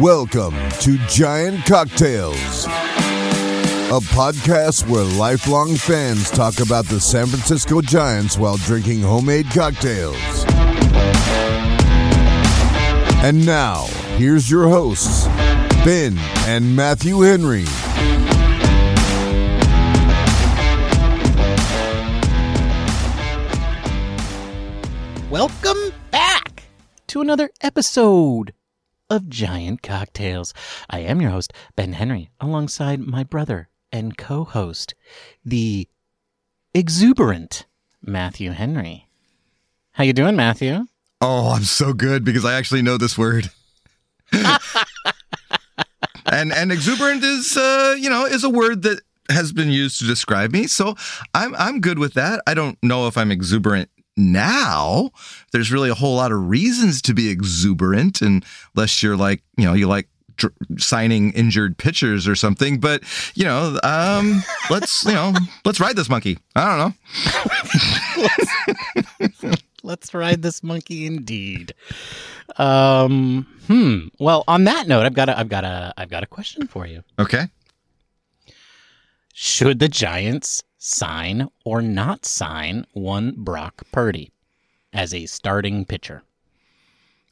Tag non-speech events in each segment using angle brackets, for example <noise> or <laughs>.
Welcome to Giant Cocktails, a podcast where lifelong fans talk about the San Francisco Giants while drinking homemade cocktails. And now, here's your hosts, Ben and Matthew Henry. Welcome back to another episode of Giant Cocktails. I am your host, Ben Henry, alongside my brother and co host, the exuberant Matthew Henry. How you doing, Matthew? Oh, I'm so good because I actually know this word. <laughs> and and exuberant is uh, you know, is a word that has been used to describe me. So I'm I'm good with that. I don't know if I'm exuberant now. There's really a whole lot of reasons to be exuberant unless you're like, you know, you like dr- signing injured pitchers or something, but you know, um <laughs> let's, you know, let's ride this monkey. I don't know. <laughs> Let's ride this monkey indeed. Um, hmm. Well, on that note, I've got a, I've got a, I've got a question for you. Okay. Should the Giants sign or not sign one Brock Purdy as a starting pitcher?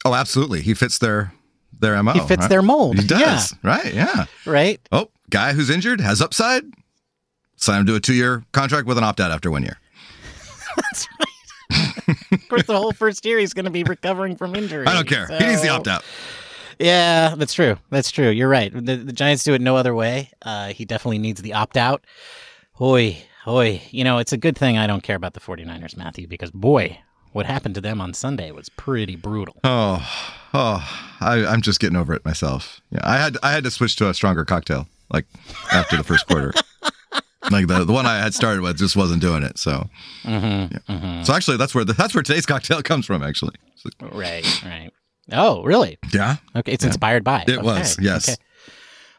Oh, absolutely. He fits their their MO. He fits right? their mold. He does. Right. Yeah. Yeah, right? Oh, guy who's injured has upside. Sign him to a two year contract with an opt out after one year. <laughs> That's right. of course, the whole first year he's going to be recovering from injury. I don't care. He needs the opt out. Yeah, that's true. That's true. You're right. The, the Giants do it no other way. Uh, he definitely needs the opt out. Hoy, hoy. You know, it's a good thing I don't care about the 49ers, Matthew, because boy, what happened to them on Sunday was pretty brutal. Oh, oh, I, I'm just getting over it myself. Yeah, I had I had to switch to a stronger cocktail like after the first quarter. <laughs> Like the, the one I had started with just wasn't doing it. So, Mm-hmm, so actually, that's where the, that's where today's cocktail comes from. Actually, So- Right, right. Oh, really? yeah, Okay, it's inspired by. it Okay, was. Yes. okay.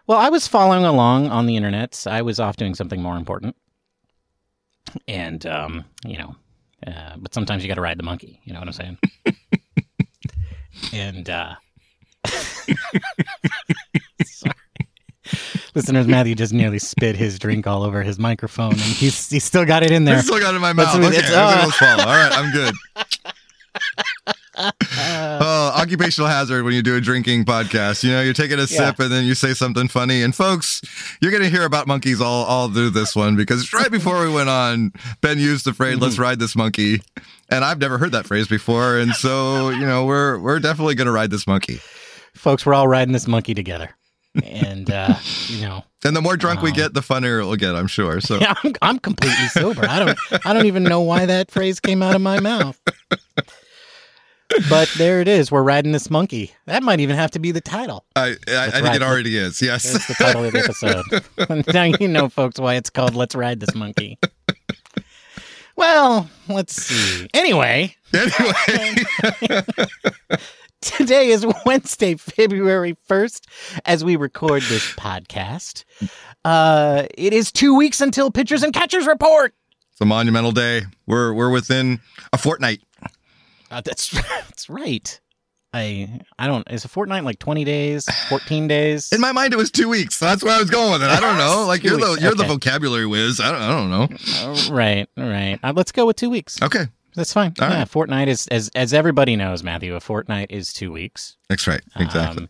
Well, I was following along on the internet. I was off doing something more important, and um, you know, uh, but sometimes you got to ride the monkey. You know what I'm saying? and uh, <laughs> sorry. listeners, Matthew just nearly spit his drink all over his microphone, and he's he's still got it in there. I still got it in my That's mouth. what Okay, was. All right, I'm good. <laughs> Oh, occupational hazard when you do a drinking podcast. You know, you're taking a Yeah. sip and then you say something funny. And folks, you're going to hear about monkeys all, all through this one because right before we went on, Ben used the phrase, let's ride this monkey. And I've never heard that phrase before. And so, you know, we're, we're definitely going to ride this monkey. Folks, we're all riding this monkey together, and uh, you know. <laughs> And the more drunk we get, the funnier it will get, I'm sure. So, Yeah, <laughs> I'm, I'm completely sober. I don't I don't even know why that phrase came out of my mouth. But there it is. We're riding this monkey. That might even have to be the title. I, I, I think ride it already is. Yes. That's the title of the <laughs> episode. <laughs> now you know, folks, why it's called "Let's Ride This Monkey." Well, let's see. Anyway, anyway. <laughs> today is Wednesday, February 1st, as we record this podcast. Uh, it is two weeks until pitchers and catchers report. It's a monumental day. We're, we're within a fortnight. Uh, that's <laughs> that's right. I I don't. Is a fortnight like twenty days, fourteen days? In my mind, it was two weeks. So that's where I was going with it. I don't know. <laughs> Like you're the you're the vocabulary whiz. I don't, I don't know. Uh, right, right. Uh, let's go with two weeks. Okay, That's fine. All yeah, right. fortnight is as as everybody knows, Matthew. A fortnight is two weeks. that's right. Exactly. Um,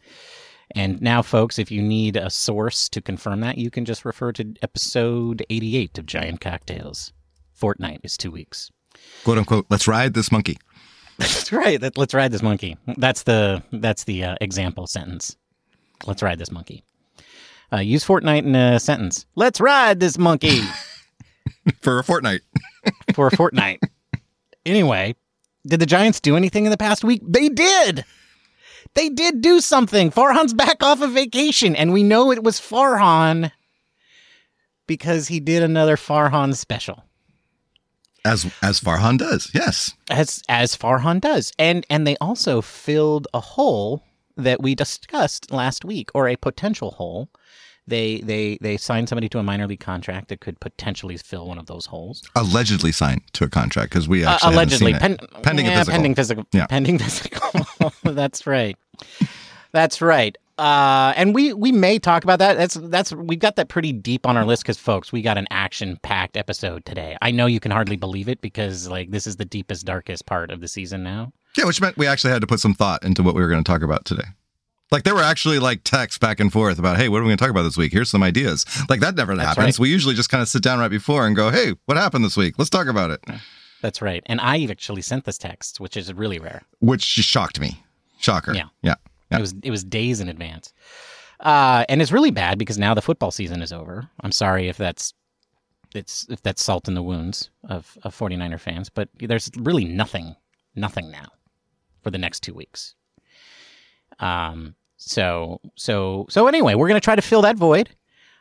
and now, folks, if you need a source to confirm that, you can just refer to episode eighty-eight of Giant Cocktails. Fortnight is two weeks. Quote unquote. Let's ride this monkey. That's right. Let, let's ride this monkey. That's the that's the uh, example sentence. Let's ride this monkey. Uh, use fortnight in a sentence. Let's ride this monkey <laughs> for a fortnight. <laughs> for a fortnight. anyway, did the Giants do anything in the past week? They did. They did do something. Farhan's back off of vacation, and we know it was Farhan because he did another Farhan special. As as Farhan does. Yes. as as Farhan does, and and they also filled a hole that we discussed last week, or a potential hole. They they they signed somebody to a minor league contract that could potentially fill one of those holes. Allegedly signed to a contract because we Uh, actually haven't allegedly, pen, Pending a physical. pending physical, Yeah. pending <laughs> physical. That's right. That's right. Uh, and we we may talk about that. That's that's we've got that pretty deep on our list because folks, we got an action packed episode today. I know you can hardly believe it because like this is the deepest, darkest part of the season now. Yeah, which meant we actually had to put some thought into what we were going to talk about today. Like there were actually like texts back and forth about, hey, what are we going to talk about this week? Here's some ideas. Like that never That's happens. right. We usually just kind of sit down right before and go, hey, what happened this week? Let's talk about it. That's right. And I actually sent this text, which is really rare. Which shocked me. Shocker. Yeah. Yeah. It was it was days in advance. Uh, and it's really bad because now the football season is over. I'm sorry if that's it's if that's salt in the wounds of, of 49er fans, but there's really nothing nothing now for the next two weeks. Um so so so anyway, we're gonna try to fill that void.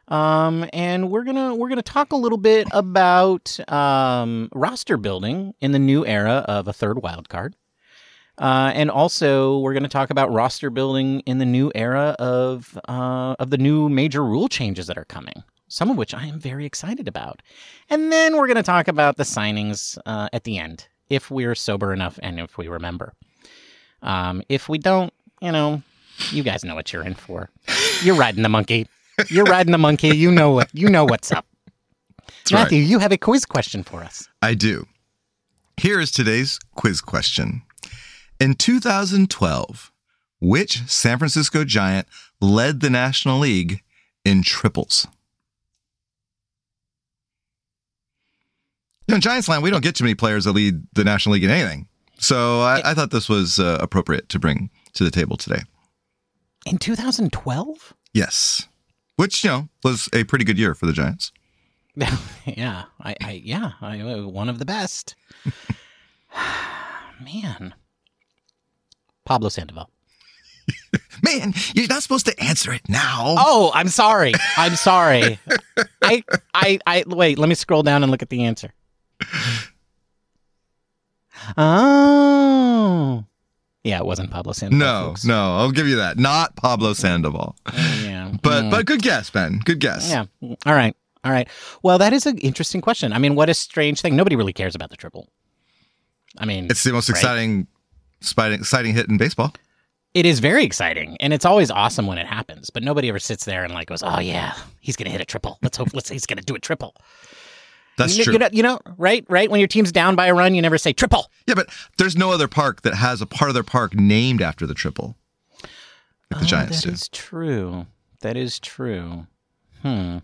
Um, and we're gonna we're gonna talk a little bit about um, roster building in the new era of a third wild card. Uh, and also, we're going to talk about roster building in the new era of uh, of the new major rule changes that are coming. Some of which I am very excited about. And then we're going to talk about the signings uh, at the end, if we're sober enough and if we remember. Um, if we don't, you know, you guys know what you're in for. You're riding the monkey. You're riding the monkey. You know what you know what's up. That's right. Matthew, you have a quiz question for us. I do. Here is today's quiz question. In 2012, which San Francisco Giant led the National League in triples? You know, in Giants land, we don't get too many players that lead the National League in anything. So I, I thought this was uh, appropriate to bring to the table today. In 2012? Yes. Which, you know, was a pretty good year for the Giants. <laughs> yeah, I, I yeah, I, uh, one of the best. <sighs> Man, Pablo Sandoval. <laughs> Man, you're not supposed to answer it now. Oh, I'm sorry. I'm sorry. <laughs> I, I, I. Wait. Let me scroll down and look at the answer. Oh, yeah, it wasn't Pablo Sandoval. no, folks. no, I'll give you that. Not Pablo Sandoval. Uh, yeah, <laughs> But Mm. but good guess, Ben. Good guess. yeah. All right. All right. Well, that is an interesting question. I mean, what a strange thing. Nobody really cares about the triple. I mean, It's the most Right. exciting, exciting, exciting hit in baseball. It is very exciting, and it's always awesome when it happens. But nobody ever sits there and like goes, "Oh yeah, he's gonna hit a triple. Let's hope. Let's say he's gonna do a triple." That's you, true. You know, you know, right? Right. When your team's down by a run, you never say triple. yeah, but there's no other park that has a part of their park named after the triple, like the Oh, Giants That do. is true. That is true. Hmm.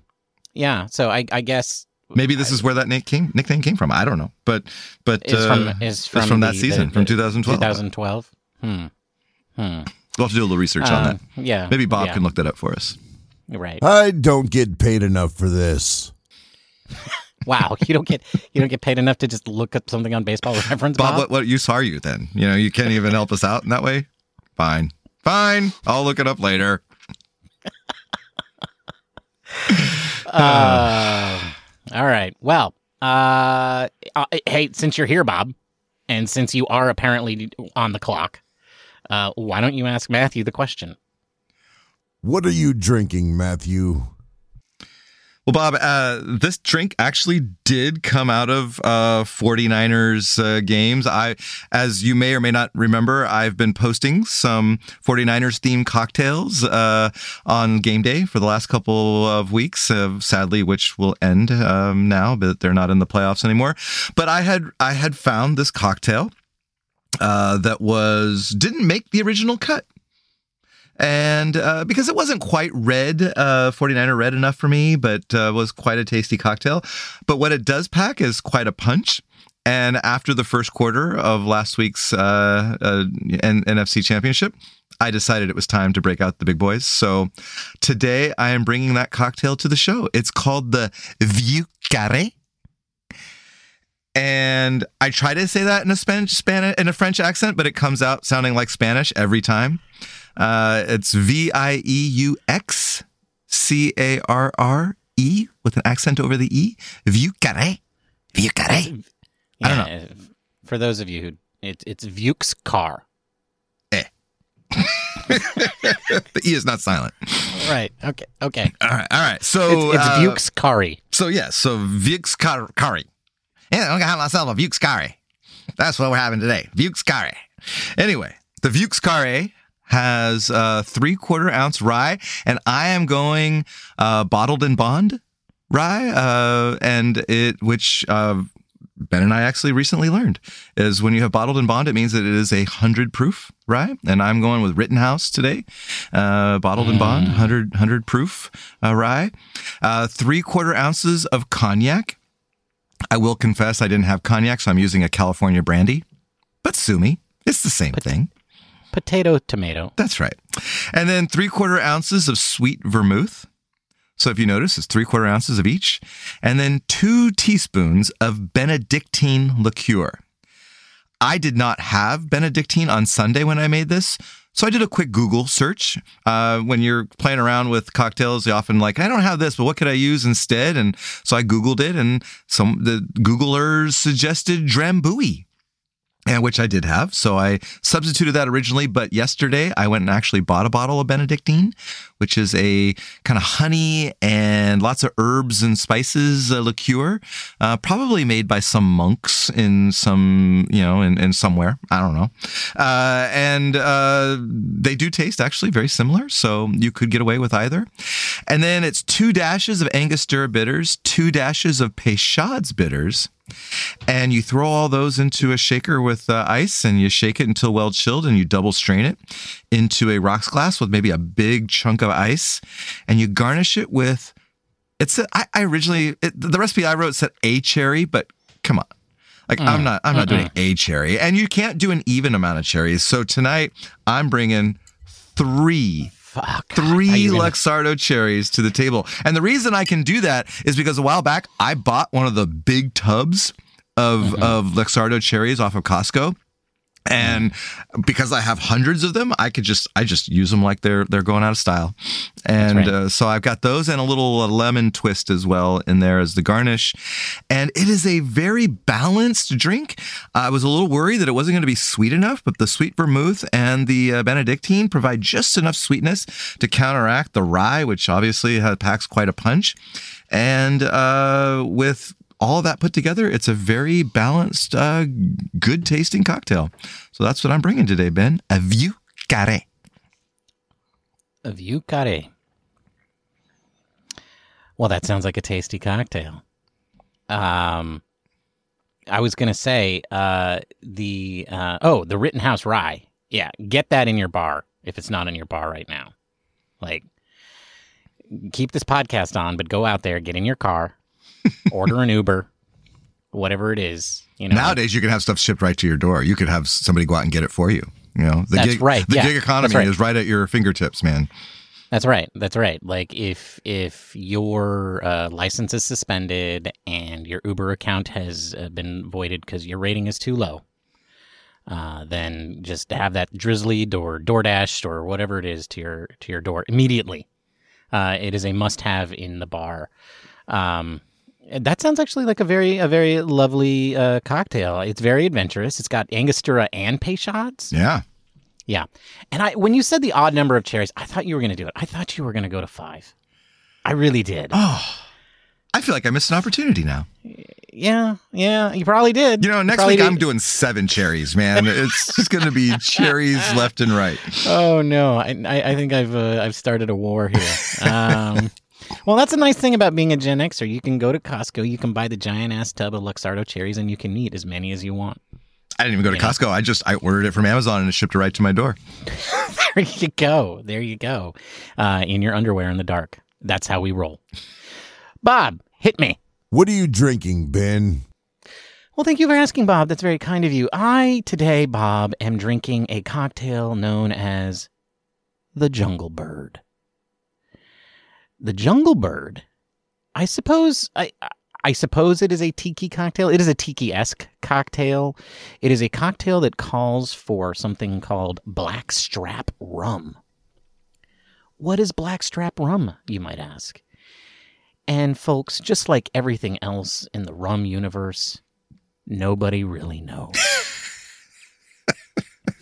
Yeah. So I, I guess Maybe this is where that nick came, nickname came from. I don't know, but but is uh, from is it's from, from that season, the- from the 2012. 2012. Hmm. Hmm. We'll have to do a little research on Uh, that. yeah. Maybe Bob yeah, can look that up for us. Right. I don't get paid enough for this. <laughs> Wow. You don't get you don't get paid enough to just look up something on baseball <laughs> reference. Bob, Bob, what what use are you then? You know, you can't even help us out in that way. Fine, fine. I'll look it up later. Uh, <laughs> all right. Well, uh, uh, hey, since you're here, Bob, and since you are apparently on the clock, uh, why don't you ask Matthew the question? What are you drinking, Matthew? Well, Bob, uh, this drink actually did come out of uh, 49ers uh, games. I, as you may or may not remember, I've been posting some 49ers themed cocktails uh, on game day for the last couple of weeks. Uh, sadly, which will end um, now, but they're not in the playoffs anymore. But I had I had found this cocktail uh, that was didn't make the original cut and uh, because it wasn't quite red, uh, 49er red enough for me, but uh, was quite a tasty cocktail. But what it does pack is quite a punch. And after the first quarter of last week's uh, uh, N- NFC Championship, I decided it was time to break out the big boys. So today I am bringing that cocktail to the show. It's called the Vieux Carré. And I try to say that in a Spanish, Spanish, in a French accent, but it comes out sounding like Spanish every time. Uh, it's V I E U X C A R R E with an accent over the E. Carré. Vieux Carré. I don't Yeah, uh, For those of you who, it, it's Vuke's car. Eh. <laughs> The E is not silent. Right. Okay. Okay. All right. All right. So It's, it's uh, Vuke's Kari. So yeah, so Vieux Car- Curry. Yeah, I'm gonna have myself a Vieux Curry. That's what we're having today. Vieux Curry. Anyway, the Vieux Curry has a three quarter ounce rye, and I am going uh, bottled in bond rye, uh, and it which uh, Ben and I actually recently learned is when you have bottled in bond, it means that it is a hundred proof rye, and I'm going with Rittenhouse today, uh, bottled in bond, 100, 100 proof uh, rye, uh, three quarter ounces of cognac. I will confess I didn't have cognac, so I'm using a California brandy, but sue me, it's the same thing. Potato, tomato. That's right. And then three quarter ounces of sweet vermouth. So if you notice, it's three quarter ounces of each. And then two teaspoons of Benedictine liqueur. I did not have Benedictine on Sunday when I made this. So I did a quick Google search. Uh, when you're playing around with cocktails, you often like, I don't have this, but what could I use instead? And so I Googled it and some, the Googlers suggested Drambuie and which I did have. So I substituted that originally, but yesterday I went and actually bought a bottle of Benedictine, which is a kind of honey and lots of herbs and spices uh, liqueur, uh, probably made by some monks in some, you know, in, in somewhere. I don't know. Uh, and uh, they do taste actually very similar. So you could get away with either. And then it's two dashes of Angostura bitters, two dashes of Peychaud's bitters and you throw all those into a shaker with uh, ice and you shake it until well chilled and you double strain it into a rocks glass with maybe a big chunk of ice and you garnish it with it's a, I, I originally it, the recipe I wrote said a cherry but come on. Like mm. I'm not I'm not mm doing a cherry. And you can't do an even amount of cherries. So tonight I'm bringing 3 Fuck. Three Luxardo cherries to the table. And the reason I can do that is because a while back I bought one of the big tubs of, mm-hmm. of Luxardo cherries off of Costco and because I have hundreds of them, I could just I just use them like they're they're going out of style, and right. uh, so I've got those and a little uh, lemon twist as well in there as the garnish, and it is a very balanced drink. I was a little worried that it wasn't going to be sweet enough, but the sweet vermouth and the uh, Benedictine provide just enough sweetness to counteract the rye, which obviously has, packs quite a punch, and uh, with all that put together, it's a very balanced, uh, good tasting cocktail. So that's what I'm bringing today, Ben. A vieux carré. A vieux carré. Well, that sounds like a tasty cocktail. Um, I was gonna say uh, the uh, oh the Rittenhouse Rye. Yeah, get that in your bar if it's not in your bar right now. Like, keep this podcast on, but go out there, get in your car, order an Uber, whatever it is. You know, nowadays you can have stuff shipped right to your door. You could have somebody go out and get it for you. You know, the that's gig, right. The yeah, gig economy right. is right at your fingertips, man. That's right. That's right. Like if if your uh, license is suspended and your Uber account has uh, been voided because your rating is too low, uh, then just have that drizzled or DoorDashed or whatever it is to your to your door immediately. Uh, it is a must-have in the bar. Um, that sounds actually like a very a very lovely uh, cocktail. It's very adventurous. It's got Angostura and Peychaud's. Yeah. Yeah. And I when you said the odd number of cherries, I thought you were going to do it. I thought you were going to go to 5. I really did. Oh. I feel like I missed an opportunity now. Yeah, yeah, you probably did. You know, next week did. I'm doing seven cherries, man. It's <laughs> just going to be cherries left and right. Oh no, I I, think I've uh, I've started a war here. <laughs> Um, well, that's a nice thing about being a Gen Xer. You can go to Costco, you can buy the giant ass tub of Luxardo cherries, and you can eat as many as you want. I didn't even go to Costco. I just I ordered it from Amazon and it shipped it right to my door. <laughs> there you go. There you go. Uh, in your underwear in the dark. That's how we roll. Bob, hit me. What are you drinking, Ben? Well, thank you for asking, Bob. That's very kind of you. I today, Bob, am drinking a cocktail known as the Jungle Bird the Jungle Bird, I suppose I I suppose it is a tiki cocktail. It is a tiki esque cocktail. It is a cocktail that calls for something called blackstrap rum. What is blackstrap rum, you might ask? And folks, just like everything else in the rum universe, nobody really knows. <laughs>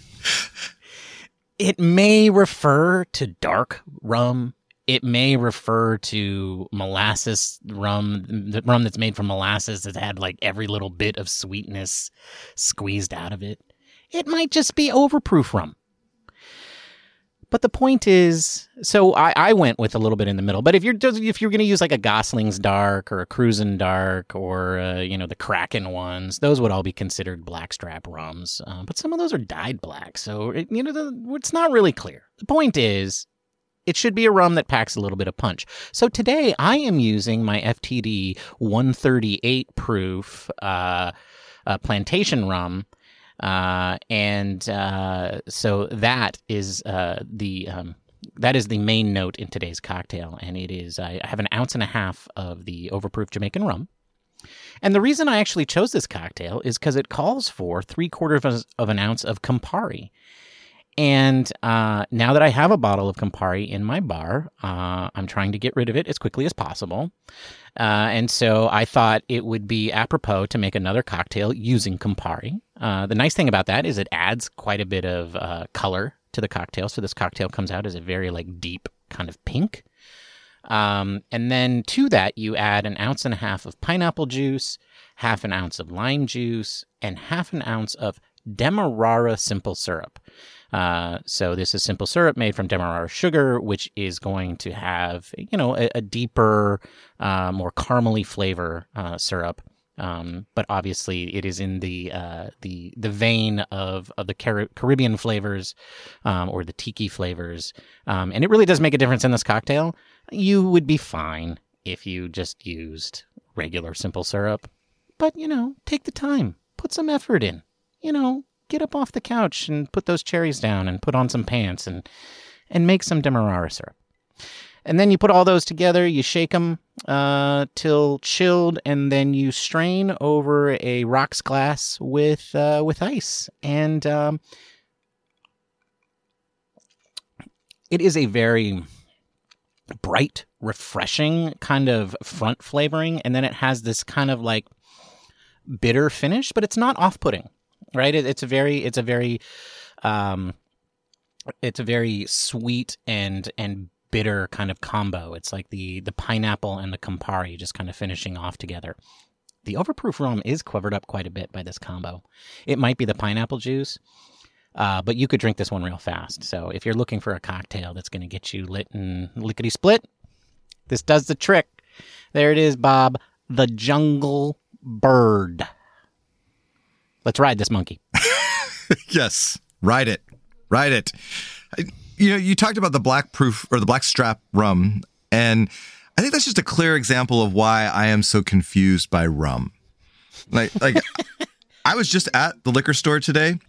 it may refer to dark rum it may refer to molasses rum, the rum that's made from molasses that had like every little bit of sweetness squeezed out of it. It might just be overproof rum. but the point is, so I, I went with a little bit in the middle. But if you're if you're going to use like a Gosling's Dark or a Cruzan Dark or uh, you know the Kraken ones, those would all be considered blackstrap rums. Uh, but some of those are dyed black, so it, you know the, it's not really clear. The point is, it should be a rum that packs a little bit of punch. So today I am using my FTD 138 proof uh, uh, plantation rum. Uh, and uh, so that is uh, the um, that is the main note in today's cocktail, and it is I have an ounce and a half of the overproof Jamaican rum. And the reason I actually chose this cocktail is because it calls for three quarters of an ounce of Campari. And uh, now that I have a bottle of Campari in my bar, uh, I'm trying to get rid of it as quickly as possible. Uh, and so I thought it would be apropos to make another cocktail using Campari. Uh, the nice thing about that is it adds quite a bit of uh, color to the cocktail. So this cocktail comes out as a very like deep kind of pink. Um, and then to that, you add an ounce and a half of pineapple juice, half an ounce of lime juice, and half an ounce of Demerara simple syrup. Uh, so this is simple syrup made from demerara sugar, which is going to have you know a, a deeper, uh, more caramely flavor uh, syrup. Um, but obviously, it is in the uh, the the vein of of the Car- Caribbean flavors um, or the tiki flavors, um, and it really does make a difference in this cocktail. You would be fine if you just used regular simple syrup, but you know, take the time, put some effort in. You know, get up off the couch and put those cherries down and put on some pants and and make some demerara syrup. And then you put all those together, you shake them uh, till chilled, and then you strain over a rocks glass with uh, with ice. And um, it is a very bright, refreshing kind of front flavoring, and then it has this kind of like bitter finish, but it's not off-putting right? It, it's a very it's a very um, it's a very sweet and and bitter kind of combo. It's like the the pineapple and the Campari just kind of finishing off together. The overproof rum is covered up quite a bit by this combo. It might be the pineapple juice, uh, but you could drink this one real fast. So if you're looking for a cocktail that's going to get you lit and lickety split, this does the trick. There it is, Bob. The Jungle Bird. Let's ride this monkey. <laughs> yes, ride it, ride it. You know, you talked about the black proof or the black strap rum, and I think that's just a clear example of why I am so confused by rum. Like, like <laughs> I was just at the liquor store today,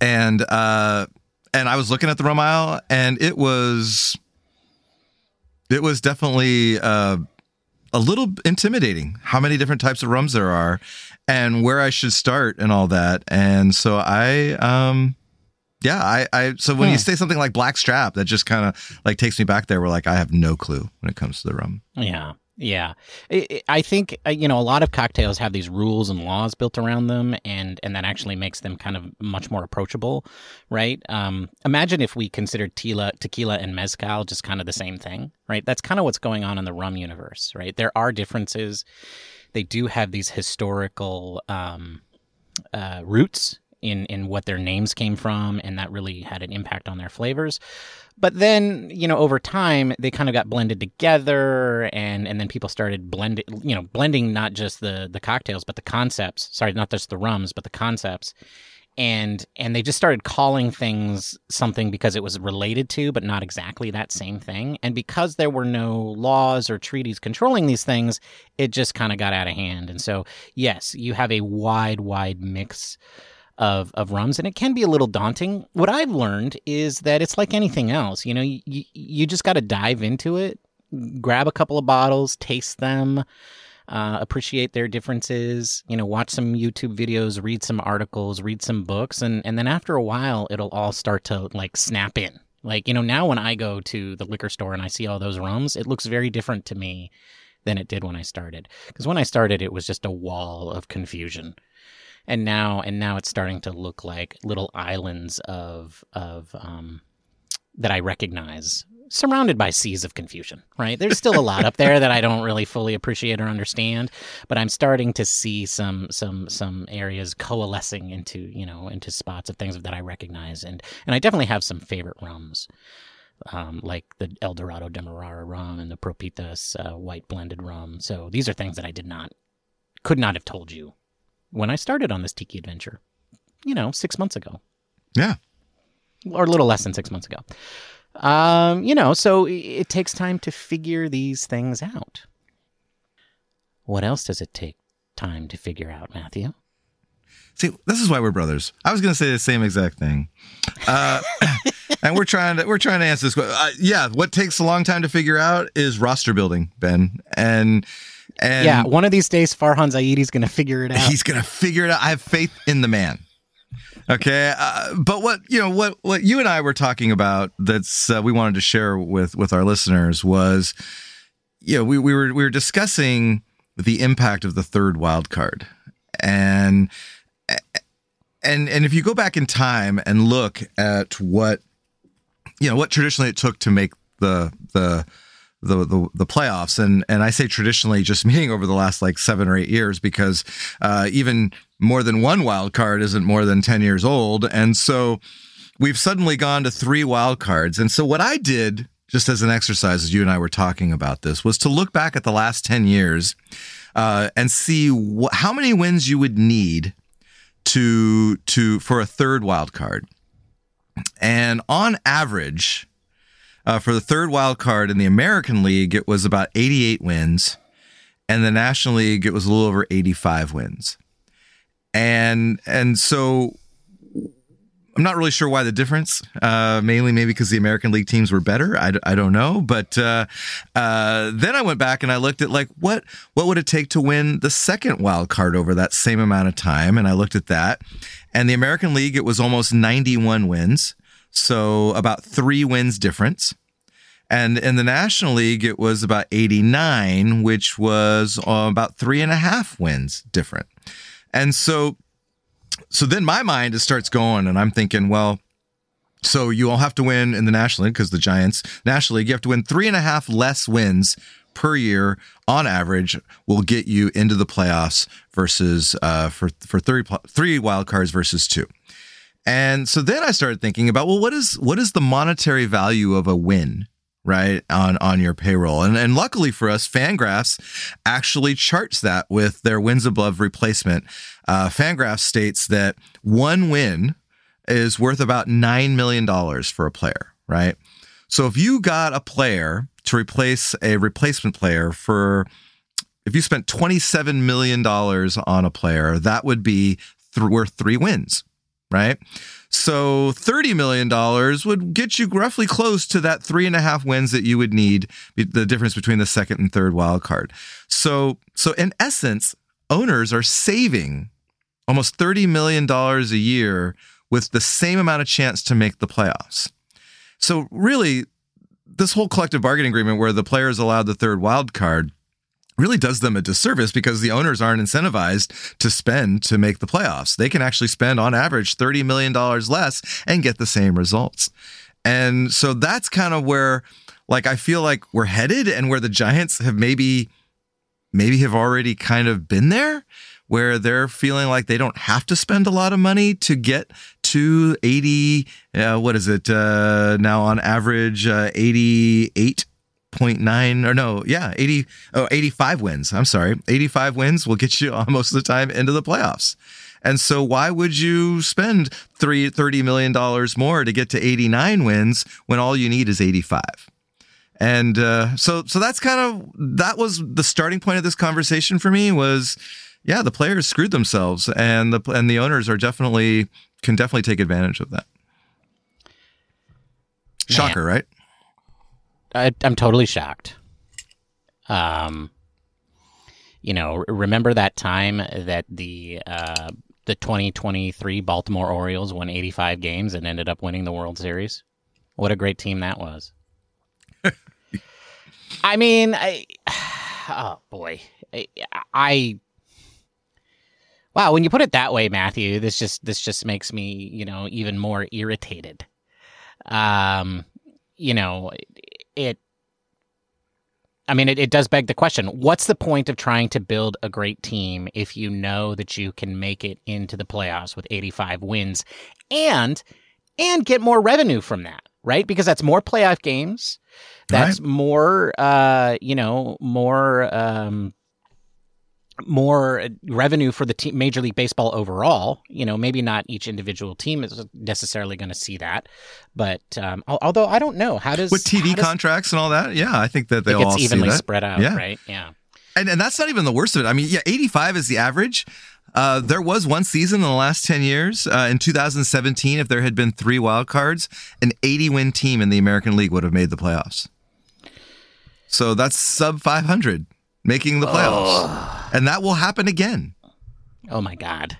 and uh, and I was looking at the rum aisle, and it was, it was definitely uh, a little intimidating how many different types of rums there are and where I should start and all that. And so I, um, yeah, I, I, so when you say something like black strap, that just kind of like takes me back there where like I have no clue when it comes to the rum. Yeah. Yeah, I think uh, you know a lot of cocktails have these rules and laws built around them, and and that actually makes them kind of much more approachable, right? Um, imagine if we considered tequila, tequila and mezcal just kind of the same thing, right? That's kind of what's going on in the rum universe, right? There are differences they do have these historical um, uh, roots in in what their names came from, and that really had an impact on their flavors. But then, you know, over time, they kind of got blended together, and and then people started blending, you know, blending not just the the cocktails, but the concepts. Sorry, not just the rums, but the concepts and and they just started calling things something because it was related to but not exactly that same thing. And because there were no laws or treaties controlling these things it just kind of got out of hand. And so yes you have a wide wide mix of of rums and it can be a little daunting. What i've learned is that it's like anything else you know you, you just got to dive into it grab a couple of bottles taste them uh, appreciate their differences, you know, watch some YouTube videos, read some articles, read some books, and, and then after a while, it'll all start to like snap in. Like, you know, now when I go to the liquor store and I see all those rums, it looks very different to me than it did when I started. Because when I started, it was just a wall of confusion. And now, and now it's starting to look like little islands of, of, um, that I recognize surrounded by seas of confusion, right? There's still a lot up there that I don't really fully appreciate or understand, but I'm starting to see some some some areas coalescing into, you know, into spots of things that I recognize and and I definitely have some favorite rums. Um, like the El Dorado Demerara rum and the Probitas uh, white blended rum. So these are things that I did not, could not have told you when I started on this tiki adventure, you know, six months ago. Yeah. Or a little less than six months ago. Um, you know, so it takes time to figure these things out. What else does it take time to figure out, Matthew? See, this is why we're brothers. I was going to say the same exact thing, uh, <coughs> and we're trying to we're trying to answer this. Uh, yeah, what takes a long time to figure out is roster building, Ben, and and yeah, one of these days Farhan Zaidi's going to figure it <laughs> out. He's going to figure it out. I have faith in the man. Okay, uh, but what you know, what what you and I were talking about that's uh, we wanted to share with with our listeners was, you know, we we were we were discussing the impact of the third wild card, and and and if you go back in time and look at what you know what traditionally it took to make the the the, the, the playoffs. And and I say traditionally just <laughs> meaning over the last like seven or eight years because uh, even more than one wild card isn't more than ten years old. And so we've suddenly gone to three wild cards. And so what I did just as an exercise as you and I were talking about this was to look back at the last ten years uh, and see wh- how many wins you would need to to for a third wild card. And on average uh, for the third wild card in the American League, it was about 88 wins. And the National League, it was a little over 85 wins. And and so I'm not really sure why the difference. Uh, mainly maybe because the American League teams were better. I, I don't know. But uh, uh, then I went back and I looked at like what what would it take to win the second wild card over that same amount of time, and I looked at that. And the American League, it was almost 91 wins. So about three wins difference. And in the National League, it was about 89, which was uh, about three and a half wins different. And so, so then my mind starts going, and I'm thinking, well, so you all have to win in the National League because the Giants National League, you have to win three and a half less wins per year on average will get you into the playoffs versus uh, for for three three wild cards versus two. And so then I started thinking about, well, what is what is the monetary value of a win? right on on your payroll? And and luckily for us fangraphs actually charts that with their wins above replacement. Uh, fangraphs states that one win is worth about nine million dollars for a player right? So if you got a player to replace a replacement player for if you spent 27 million dollars on a player that would be th- worth three wins right? So $30 million would get you roughly close to that three and a half wins that you would need, the difference between the second and third wild card. So, so in essence, owners are saving almost $30 million a year with the same amount of chance to make the playoffs. So really, this whole collective bargaining agreement where the players allowed the third wild card really does them a disservice because the owners aren't incentivized to spend to make the playoffs. They can actually spend on average $30 million less and get the same results. And so that's kind of where like I feel like we're headed and where the Giants have maybe maybe have already kind of been there where they're feeling like they don't have to spend a lot of money to get to 80 uh, what is it uh, now on average uh, 88 0.9 or no, yeah, 80 oh 85 wins. I'm sorry. 85 wins will get you <laughs> most of the time into the playoffs. And so why would you spend three, $30 million more to get to 89 wins when all you need is 85? And uh, so so that's kind of that was the starting point of this conversation for me was yeah, the players screwed themselves and the and the owners are definitely can definitely take advantage of that. Shocker, right? I, am totally shocked. Um, you know, remember that time that the uh, the 2023 Baltimore Orioles won 85 games and ended up winning the World Series? What a great team that was. <laughs> I mean, I <sighs> oh boy, I, I wow. When you put it that way, Matthew, this just this just makes me you know even more irritated. Um, you know, it I mean, it, it does beg the question what's the point of trying to build a great team if you know that you can make it into the playoffs with 85 wins and and get more revenue from that, right? Because that's more playoff games. That's right. more, uh, you know, more um, more revenue for the team, Major League Baseball overall. You know, maybe not each individual team is necessarily going to see that, but um, although I don't know how does with TV does, contracts and all that. Yeah, I think that they all evenly see that. spread out. Yeah. right. Yeah, and and that's not even the worst of it. I mean, yeah, eighty five is the average. Uh, there was one season in the last 10 years. Uh, in 2017, if there had been three wild cards, an 80 win team in the American League would have made the playoffs. So that's sub 500 making the playoffs. Oh. And that will happen again. Oh my god.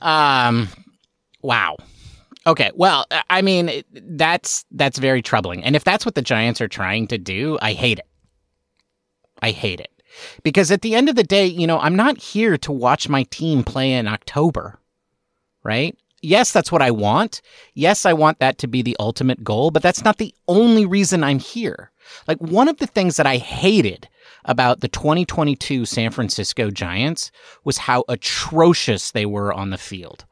Um wow. Okay, well, I mean, that's that's very troubling. And if that's what the Giants are trying to do, I hate it. I hate it. Because at the end of the day, you know, I'm not here to watch my team play in October. Right? Yes, that's what I want. Yes, I want that to be the ultimate goal, but that's not the only reason I'm here. Like one of the things that I hated about the 2022 San Francisco Giants was how atrocious they were on the field.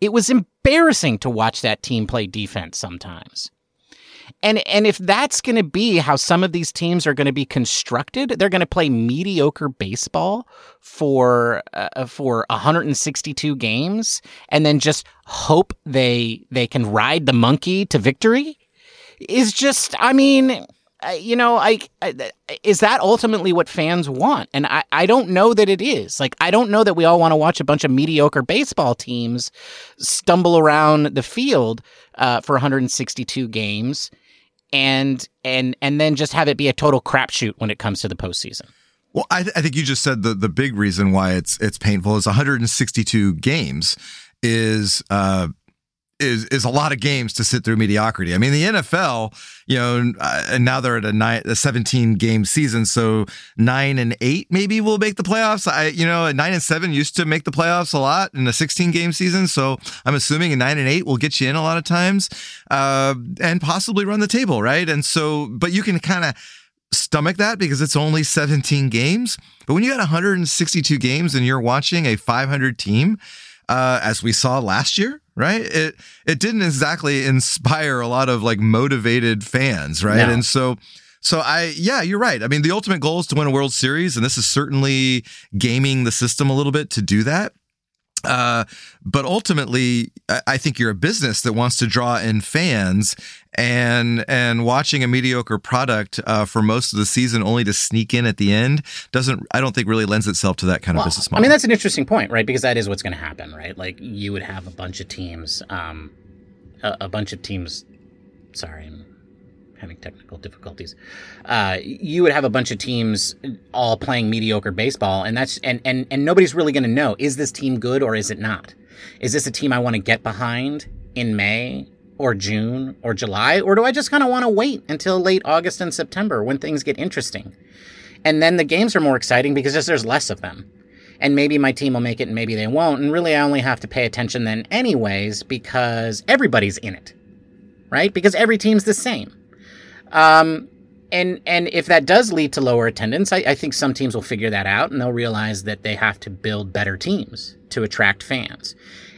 It was embarrassing to watch that team play defense sometimes. And and if that's going to be how some of these teams are going to be constructed, they're going to play mediocre baseball for uh, for 162 games and then just hope they they can ride the monkey to victory is just I mean you know, I, I, is that ultimately what fans want? And I, I don't know that it is. Like, I don't know that we all want to watch a bunch of mediocre baseball teams stumble around the field uh, for 162 games, and and and then just have it be a total crapshoot when it comes to the postseason. Well, I, th- I think you just said the the big reason why it's it's painful is 162 games is uh, is is a lot of games to sit through mediocrity. I mean, the NFL, you know, uh, and now they're at a, nine, a 17 game season, so nine and eight maybe will make the playoffs. I, you know, nine and seven used to make the playoffs a lot in a 16 game season, so I'm assuming a nine and eight will get you in a lot of times, uh, and possibly run the table, right? And so, but you can kind of stomach that because it's only 17 games. But when you got 162 games and you're watching a 500 team, uh, as we saw last year right? It it didn't exactly inspire a lot of like motivated fans, right? No. And so so I yeah, you're right. I mean, the ultimate goal is to win a World Series, and this is certainly gaming the system a little bit to do that. Uh, but ultimately, I think you're a business that wants to draw in fans, and and watching a mediocre product uh, for most of the season only to sneak in at the end doesn't. I don't think really lends itself to that kind well, of business model. I mean, that's an interesting point, right? Because that is what's going to happen, right? Like you would have a bunch of teams, um, a, a bunch of teams. Sorry, I'm having technical difficulties. Uh, you would have a bunch of teams all playing mediocre baseball, and that's and and and nobody's really going to know is this team good or is it not? Is this a team I want to get behind in May or June or July, or do I just kind of want to wait until late August and September when things get interesting? And then the games are more exciting because just there's less of them. And maybe my team will make it and maybe they won't. And really, I only have to pay attention then, anyways, because everybody's in it, right? Because every team's the same. Um, and and if that does lead to lower attendance, I, I, think some teams will figure that out and they'll realize that they have to build better teams to attract fans,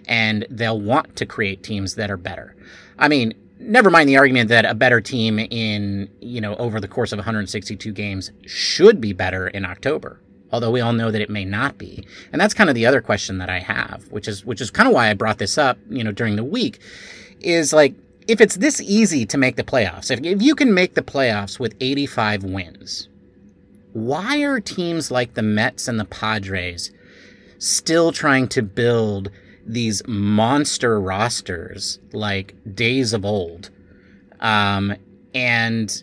and they'll want to create teams that are better. I mean, never mind the argument that a better team in you know over the course of 162 games should be better in October. Although we all know that it may not be, and that's kind of the other question that I have, which is which is kind of why I brought this up, you know, during the week, is like if it's this easy to make the playoffs, if, if you can make the playoffs with 85 wins, why are teams like the Mets and the Padres still trying to build these monster rosters like days of old? Um, and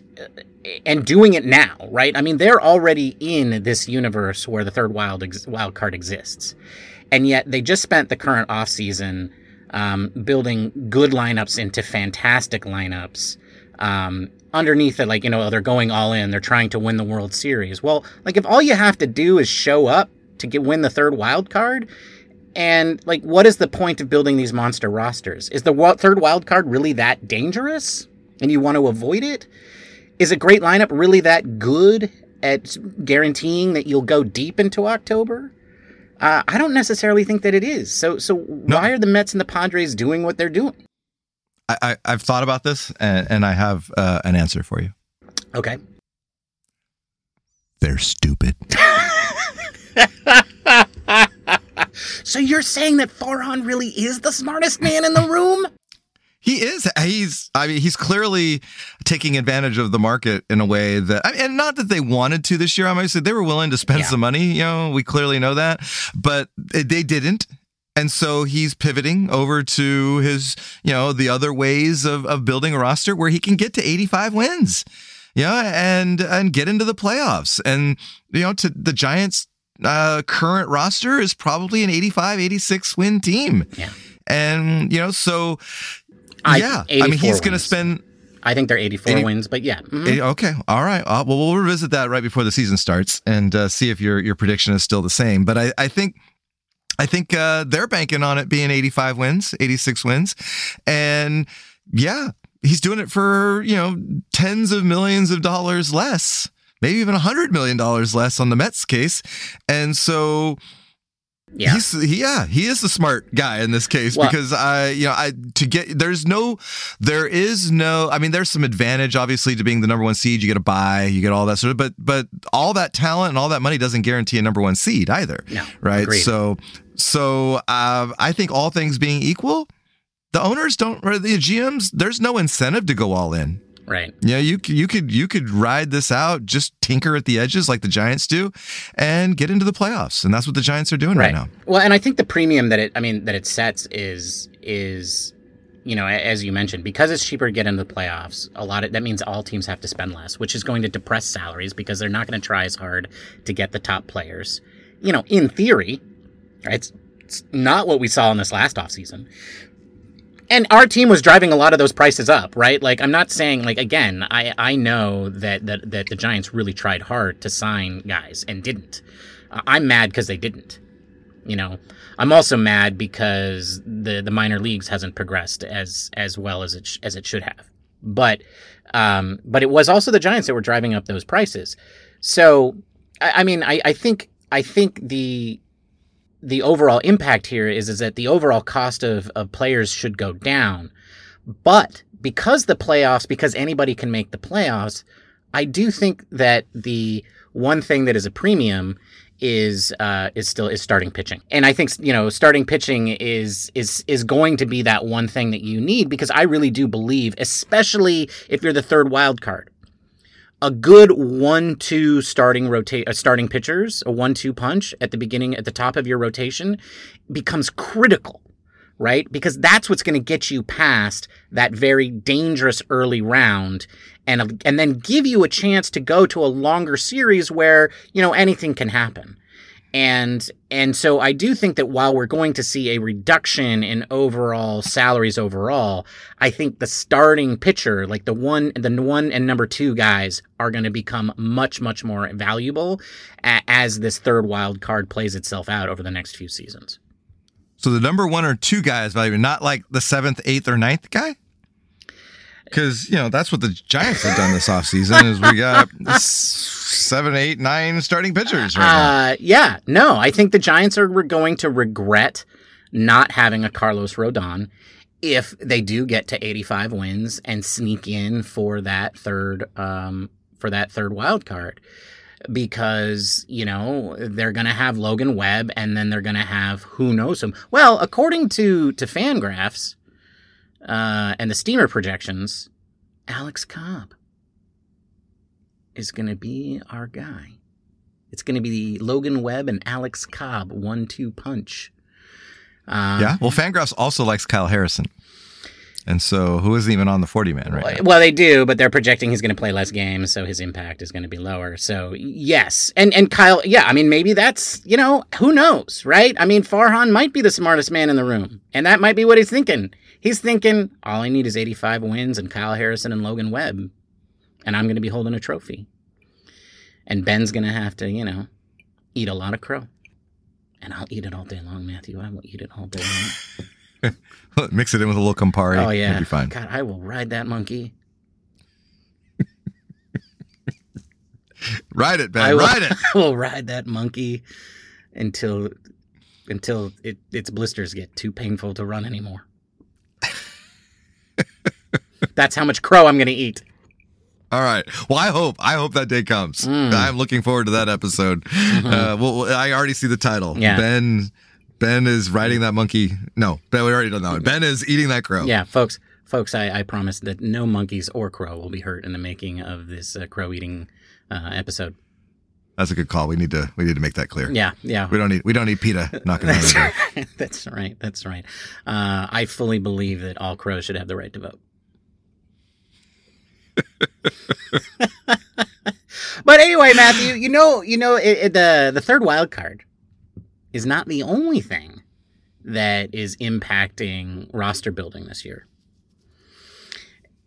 and doing it now, right? I mean, they're already in this universe where the third wild ex- wild card exists, and yet they just spent the current offseason um, building good lineups into fantastic lineups. Um, underneath it, like, you know, they're going all in, they're trying to win the World Series. Well, like, if all you have to do is show up to get win the third wild card, and like, what is the point of building these monster rosters? Is the third wild card really that dangerous, and you want to avoid it? is a great lineup really that good at guaranteeing that you'll go deep into October? Uh, I don't necessarily think that it is. So, so why are the Mets and the Padres doing what they're doing? I, I, have thought about this and, and I have uh, an answer for you. Okay. They're stupid. <laughs> so you're saying that Farhan really is the smartest man in the room? He is. He's. I mean, he's clearly taking advantage of the market in a way that, I mean, and not that they wanted to this year. I might say they were willing to spend yeah. some money. You know, we clearly know that, but they didn't. And so he's pivoting over to his, you know, the other ways of, of building a roster where he can get to 85 wins. Yeah, and and get into the playoffs. And you know, to the Giants uh, current roster is probably an 85, 86 win team. Yeah. And you know, so I, yeah, I mean, he's going to spend. I think they're 84 80, wins, but yeah. Mm-hmm. okay. All right. Uh, well, we'll revisit that right before the season starts and uh, see if your your prediction is still the same. But I, I think I think uh, they're banking on it being 85 wins, 86 wins. And yeah, he's doing it for, you know, tens of millions of dollars less, maybe even a hundred million dollars less on the Mets case. And so yeah. He's yeah, he is the smart guy in this case well, because I you know, I to get there's no there is no I mean there's some advantage obviously to being the number 1 seed, you get a buy, you get all that sort of but but all that talent and all that money doesn't guarantee a number 1 seed either. No, right? Agreed. So so uh, I think all things being equal, the owners don't or the GMs there's no incentive to go all in. Right. Yeah, you you could you could ride this out, just tinker at the edges like the Giants do, and get into the playoffs, and that's what the Giants are doing right, right now. Well, and I think the premium that it, I mean, that it sets is is you know, as you mentioned, because it's cheaper to get into the playoffs, a lot of that means all teams have to spend less, which is going to depress salaries because they're not going to try as hard to get the top players. You know, in theory, right? It's, it's not what we saw in this last offseason and our team was driving a lot of those prices up, right? Like I'm not saying like again, I I know that that that the Giants really tried hard to sign guys and didn't. I'm mad because they didn't. You know, I'm also mad because the the minor leagues hasn't progressed as as well as it sh- as it should have. But um, but it was also the Giants that were driving up those prices. So I, I mean, I, I think I think the the overall impact here is is that the overall cost of, of players should go down. But because the playoffs, because anybody can make the playoffs, I do think that the one thing that is a premium is uh, is still is starting pitching, and I think you know starting pitching is is is going to be that one thing that you need because I really do believe, especially if you're the third wild card, a good one-two starting rotate, uh, starting pitchers, a one-two punch at the beginning, at the top of your rotation, becomes critical, right? Because that's what's going to get you past that very dangerous early round, and and then give you a chance to go to a longer series where you know anything can happen and and so I do think that while we're going to see a reduction in overall salaries overall, I think the starting pitcher, like the one, the one and number two guys, are going to become much much more valuable as this third wild card plays itself out over the next few seasons. So the number one or two guys value, not like the seventh, eighth, or ninth guy because you know that's what the Giants have done this offseason is we got seven, eight, nine starting pitchers right uh, Yeah, no, I think the Giants are going to regret not having a Carlos Rodon if they do get to 85 wins and sneak in for that third um, for that third wild card because you know they're going to have Logan Webb and then they're going to have who knows him. Well, according to to Fangraphs, uh, and the steamer projections, Alex Cobb is going to be our guy. It's going to be the Logan Webb and Alex Cobb one-two punch. Um, yeah. Well, Fangraphs also likes Kyle Harrison. And so, who isn't even on the 40 man right now? Well, they do, but they're projecting he's going to play less games, so his impact is going to be lower. So, yes. And and Kyle, yeah, I mean, maybe that's, you know, who knows, right? I mean, Farhan might be the smartest man in the room, and that might be what he's thinking. He's thinking, all I need is 85 wins and Kyle Harrison and Logan Webb, and I'm going to be holding a trophy. And Ben's going to have to, you know, eat a lot of crow. And I'll eat it all day long, Matthew. I will eat it all day long. <laughs> Mix it in with a little Campari. Oh, yeah. It'll be fine. God, I will ride that monkey. <laughs> Ride it, Ben. I will, Ride it. <laughs> I will ride that monkey until until it, its blisters get too painful to run anymore. That's how much crow I'm going to eat. All right. Well, I hope. I hope that day comes. Mm. I'm looking forward to that episode. Uh, well, I already see the title. Mm-hmm. Yeah. Ben. Ben is riding that monkey. No, Ben. We already done that one. Ben is eating that crow. Yeah, folks, folks, I, I promise that no monkeys or crow will be hurt in the making of this uh, crow eating uh, episode. That's a good call. We need to. We need to make that clear. Yeah, yeah. We don't need. We don't need PETA knocking on That's right. That's right. That's right. Uh, I fully believe that all crows should have the right to vote. <laughs> but anyway, Matthew, you know, you know, it, it- the the third wild card is not the only thing that is impacting roster building this year,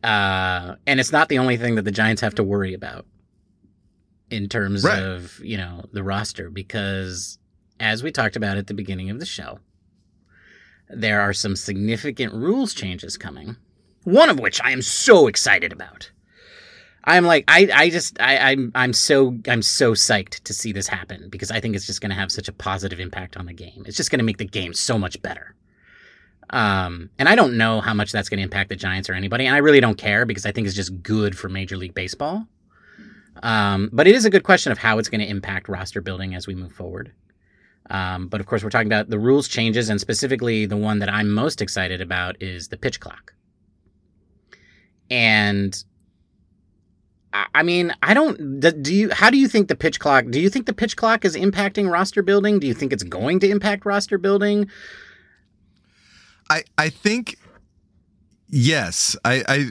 uh, and it's not the only thing that the Giants have to worry about in terms Right. of you know the roster because as we talked about at the beginning of the show, there are some significant rules changes coming. One of which I am so excited about. I'm like I, I just I, I'm I'm so I'm so psyched to see this happen because I think it's just gonna have such a positive impact on the game. It's just gonna make the game so much better. Um, and I don't know how much that's gonna impact the Giants or anybody, and I really don't care because I think it's just good for Major League Baseball. Um, but it is a good question of how it's going to impact roster building as we move forward. Um, but of course, we're talking about the rules changes, and specifically the one that I'm most excited about is the pitch clock. And I mean, I don't. do- Do you? How do you think the pitch clock? Do you think the pitch clock is impacting roster building? Do you think it's going to impact roster building? I I think yes. I I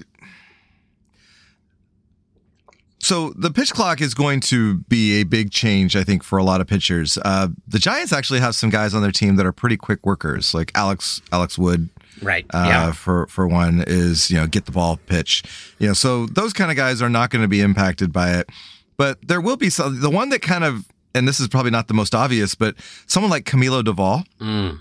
so the pitch clock is going to be a big change, I think, for a lot of pitchers. Uh, the Giants actually have some guys on their team that are pretty quick workers, like Alex Alex Wood, Right. uh, yeah. for for one is you know get the ball pitch you know so those kind of guys are not going to be impacted by it but there will be some the one that kind of and this is probably not the most obvious but someone like Camilo Doval Mm.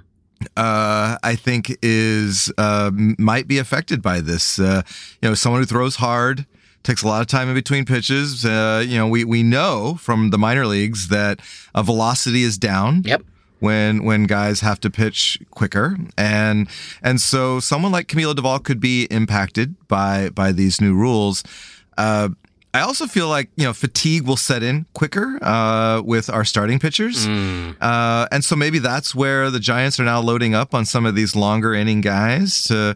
uh, I think is uh, might be affected by this. Uh, you know, someone who throws hard, takes a lot of time in between pitches. Uh, you know, we we know from the minor leagues that uh, velocity is down Yep. When when guys have to pitch quicker and and so someone like Camilo Doval could be impacted by by these new rules. Uh, I also feel like you know fatigue will set in quicker uh, with our starting pitchers, Mm. uh, and so maybe that's where the Giants are now loading up on some of these longer inning guys to.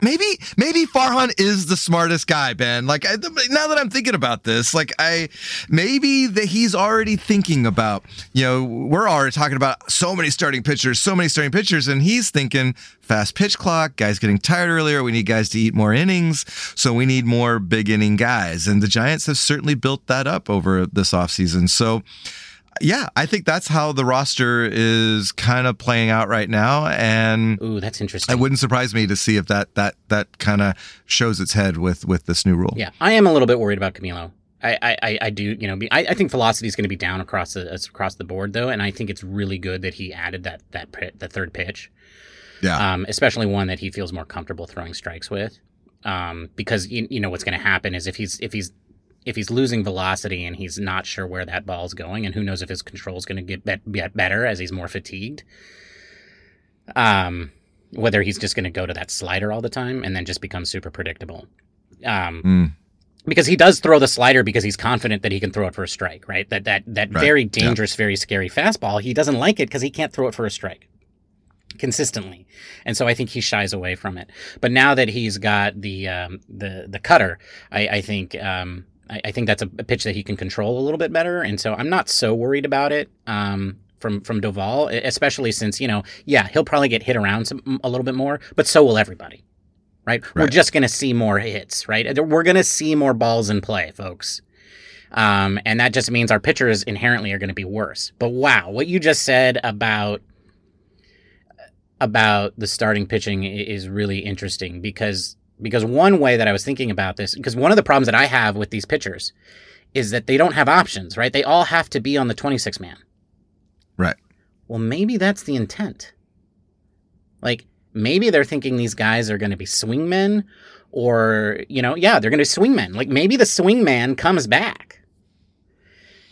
Maybe maybe Farhan is the smartest guy, Ben. Like I, now that I'm thinking about this, like I maybe that he's already thinking about. You know, we're already talking about so many starting pitchers, so many starting pitchers, and he's thinking fast pitch clock, guys getting tired earlier. We need guys to eat more innings, so we need more big inning guys. And the Giants have certainly built that up over this offseason. So yeah, I think that's how the roster is kind of playing out right now, and Ooh, that's interesting. it wouldn't surprise me to see if that that that kind of shows its head with with this new rule. Yeah, I am a little bit worried about Camilo. I, I, I- do, you know, I, I think velocity is going to be down across the across the board though, and I think it's really good that he added that that pit, the third pitch, yeah, um, especially one that he feels more comfortable throwing strikes with, um, because you, you know what's going to happen is if he's if he's if he's losing velocity and he's not sure where that ball's going, and who knows if his control is going to get, bet- get better as he's more fatigued, um, whether he's just going to go to that slider all the time and then just become super predictable. Um, Mm. because he does throw the slider because he's confident that he can throw it for a strike, right? That that that Right. very Yeah. dangerous, very scary fastball. He doesn't like it because he can't throw it for a strike consistently, and so I think he shies away from it. But now that he's got the um, the the cutter, I, I think um, I, I think that's a, a pitch that he can control a little bit better, and so I'm not so worried about it. Um, from from Doval, especially since you know, yeah, he'll probably get hit around some, a little bit more, but so will everybody right? We're just going to see more hits, right? We're going to see more balls in play, folks. Um, and that just means our pitchers inherently are going to be worse. But wow, what you just said about about the starting pitching is really interesting because because one way that I was thinking about this because one of the problems that I have with these pitchers is that they don't have options, right? They all have to be on the 26 man. right. Well, maybe that's the intent. Like, maybe they're thinking these guys are going to be swingmen, or, you know, yeah, they're going to be swingmen. Like, maybe the swingman comes back.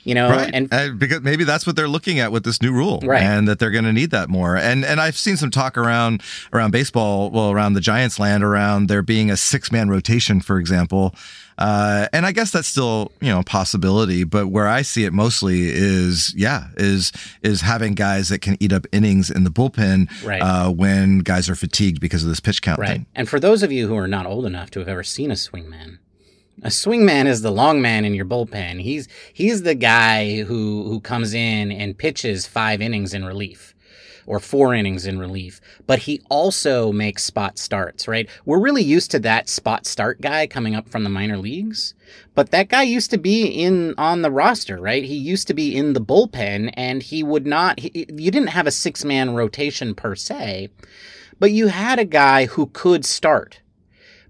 You know, right. and And because maybe that's what they're looking at with this new rule, Right. And that they're going to need that more. And and I've seen some talk around around baseball, well, around the Giants' land, around there being a six man rotation, for example. Uh, and I guess that's still you know a possibility, but where I see it mostly is yeah is is having guys that can eat up innings in the bullpen Right. uh, when guys are fatigued because of this pitch count Right. thing. And for those of you who are not old enough to have ever seen a swingman, a swingman is the long man in your bullpen. He's he's the guy who who comes in and pitches five innings in relief or four innings in relief, but he also makes spot starts, right? We're really used to that spot start guy coming up from the minor leagues, but that guy used to be in on the roster, right? He used to be in the bullpen and he would not he, you didn't have a six-man rotation per se, but you had a guy who could start,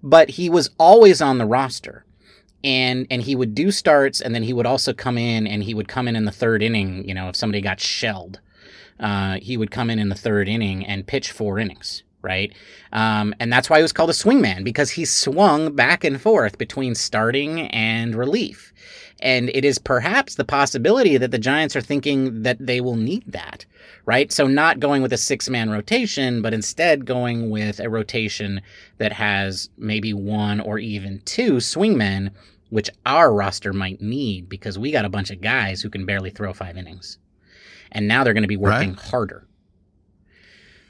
but he was always on the roster. And and he would do starts, and then he would also come in, and he would come in in the third inning. You know, if somebody got shelled, uh, he would come in in the third inning and pitch four innings, right? Um, and that's why he was called a swingman because he swung back and forth between starting and relief. And it is perhaps the possibility that the Giants are thinking that they will need that, right? So not going with a six man rotation, but instead going with a rotation that has maybe one or even two swingmen, which our roster might need because we got a bunch of guys who can barely throw five innings. And now they're going to be working harder.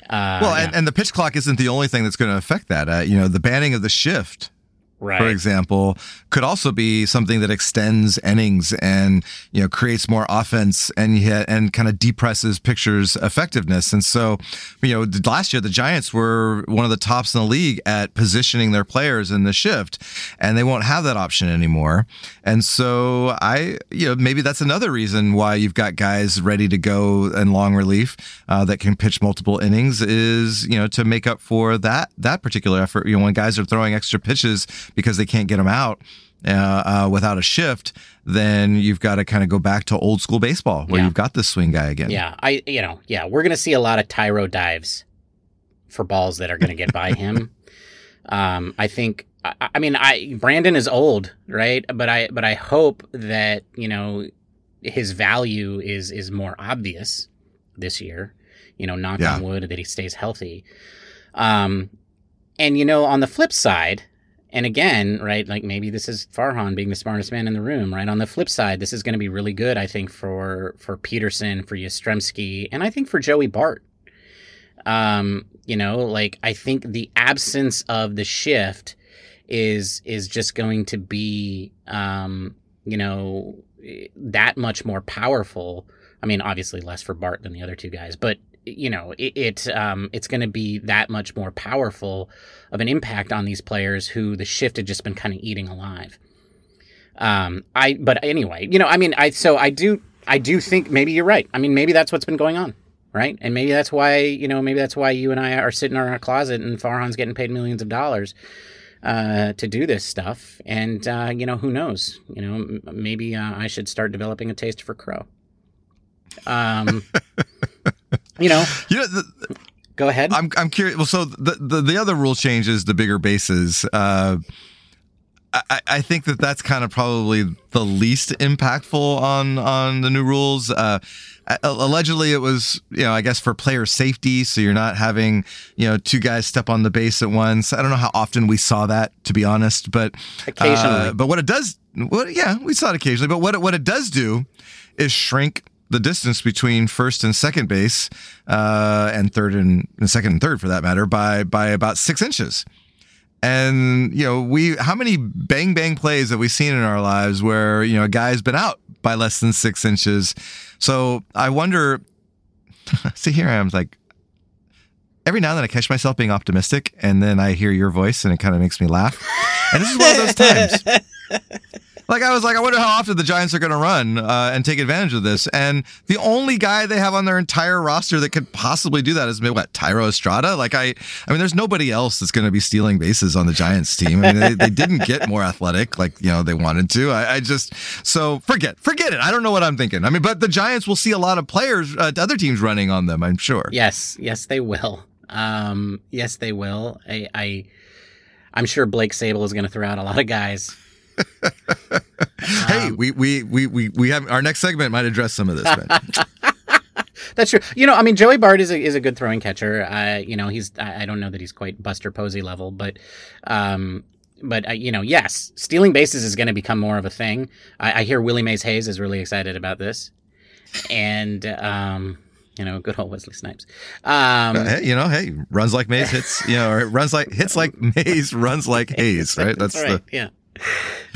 Uh, Well, yeah, and, and the pitch clock isn't the only thing that's going to affect that. Uh, you know, the banning of the shift right. for example, could also be something that extends innings and you know creates more offense and yet and kind of depresses pitchers' effectiveness. And so, you know, last year the Giants were one of the tops in the league at positioning their players in the shift, and they won't have that option anymore. And so, I you know maybe that's another reason why you've got guys ready to go in long relief uh, that can pitch multiple innings is you know to make up for that that particular effort. You know, when guys are throwing extra pitches because they can't get them out uh, uh, without a shift, then you've got to kind of go back to old school baseball where Yeah. you've got this swing guy again. Yeah, I you know, yeah, we're gonna see a lot of Thairo dives for balls that are gonna get by him. <laughs> Um, I think. I, I mean, I Brandon is old, right? But I but I hope that you know his value is is more obvious this year. You know, knock Yeah. on wood that he stays healthy. Um, and you know, on the flip side, and again, right, like maybe this is Farhan being the smartest man in the room, right? On the flip side, this is going to be really good, I think, for for Pederson, for Yastrzemski, and I think for Joey Bart. Um, you know, like I think the absence of the shift is is just going to be, um, you know, that much more powerful. I mean, obviously less for Bart than the other two guys, but you know, it, it um, it's going to be that much more powerful of an impact on these players who the shift had just been kind of eating alive. Um, I, but anyway, you know, I mean, I, so I do, I do think maybe you're right. I mean, maybe that's what's been going on, right? And maybe that's why, you know, maybe that's why you and I are sitting in our closet and Farhan's getting paid millions of dollars, uh, to do this stuff. And, uh, you know, who knows, you know, m- maybe, uh, I should start developing a taste for crow. Um, <laughs> you know, You know, the, go ahead. I'm I'm curious. Well, so the, the the other rule change is the bigger bases. Uh, I, I think that that's kind of probably the least impactful on on the new rules. Uh, allegedly, it was you know I guess for player safety, so you're not having you know two guys step on the base at once. I don't know how often we saw that, to be honest, but Occasionally. uh, but what it does, what yeah, we saw it occasionally. But what it, what it does do is shrink the distance between first and second base, uh, and third and, and second and third for that matter, by by about six inches. And you know, we how many bang bang plays have we seen in our lives where you know a guy's been out by less than six inches? So I wonder. <laughs> see, here I am, like every now and then I catch myself being optimistic, and then I hear your voice, and it kind of makes me laugh. And this is one of those <laughs> times. Like I was like, I wonder how often the Giants are going to run uh, and take advantage of this. And the only guy they have on their entire roster that could possibly do that is maybe what Thairo Estrada. Like I, I mean, there's nobody else that's going to be stealing bases on the Giants team. I mean, they, they didn't get more athletic like you know they wanted to. I, I just so forget, forget it. I don't know what I'm thinking. I mean, but the Giants will see a lot of players, uh, other teams running on them. I'm sure. Yes, yes, they will. Um, yes, they will. I, I I'm sure Blake Sabol is going to throw out a lot of guys. <laughs> hey, we, we we we we have our next segment might address some of this. <laughs> That's true. You know, I mean, Joey Bart is a, is a good throwing catcher. Uh, you know, he's I, I don't know that he's quite Buster Posey level, but um, but uh, you know, yes, stealing bases is going to become more of a thing. I, I hear Willie Mays Hayes is really excited about this, and um, you know, good old Wesley Snipes. Um, Uh, hey, you know, hey, runs like Mays hits, you know, or runs like hits like <laughs> Mays, runs like Hayes, right? That's, right. the. Yeah.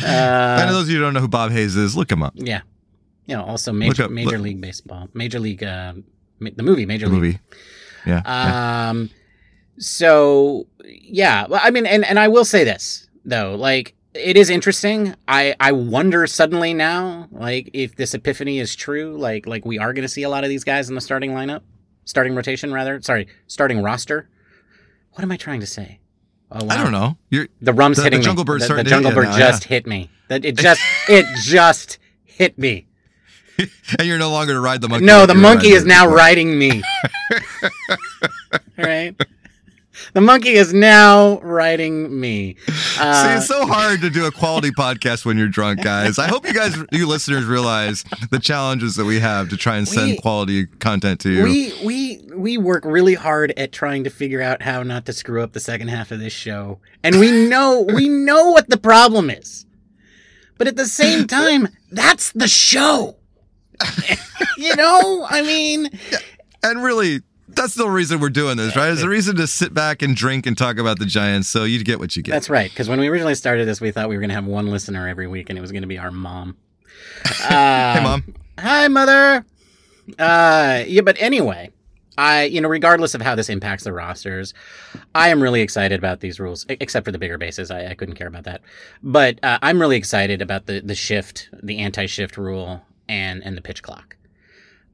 Uh, those of you who don't know who Bob Hayes is, look him up. yeah. You know, also major up- Major look- League Baseball, Major League, uh, ma- the movie Major The League movie. Yeah. yeah. Um, so yeah, well, I mean, and and I will say this though, like it is interesting. I I wonder suddenly now, like if this epiphany is true, like like we are going to see a lot of these guys in the starting lineup, starting rotation rather. Sorry, starting roster. What am I trying to say? Oh, wow. I don't know. You're The rum's The- the hitting Jungle me. Bird's the, the jungle bird now, just yeah. hit me. That it just <laughs> it just hit me. and you're no longer to ride the monkey. No, the monkey is now riding me. <laughs> right? The monkey is now riding me. See, Uh, it's so hard to do a quality podcast when you're drunk, guys. I hope you guys, you listeners, realize the challenges that we have to try and send We- quality content to you. we we we work really hard at trying to figure out how not to screw up the second half of this show, and we know we know what the problem is. But at the same time, that's the show. <laughs> you know, I mean, and really, that's the reason we're doing this, right? It's a reason to sit back and drink and talk about the Giants, so you get what you get. That's right. Because when we originally started this, we thought we were going to have one listener every week, and it was going to be our mom. <laughs> hey, Uh, mom. Hi, mother. Uh, yeah, but anyway, I, you know, regardless of how this impacts the rosters, I am really excited about these rules, except for the bigger bases. I, I couldn't care about that, but uh, I'm really excited about the the shift, the anti-shift rule, and and the pitch clock.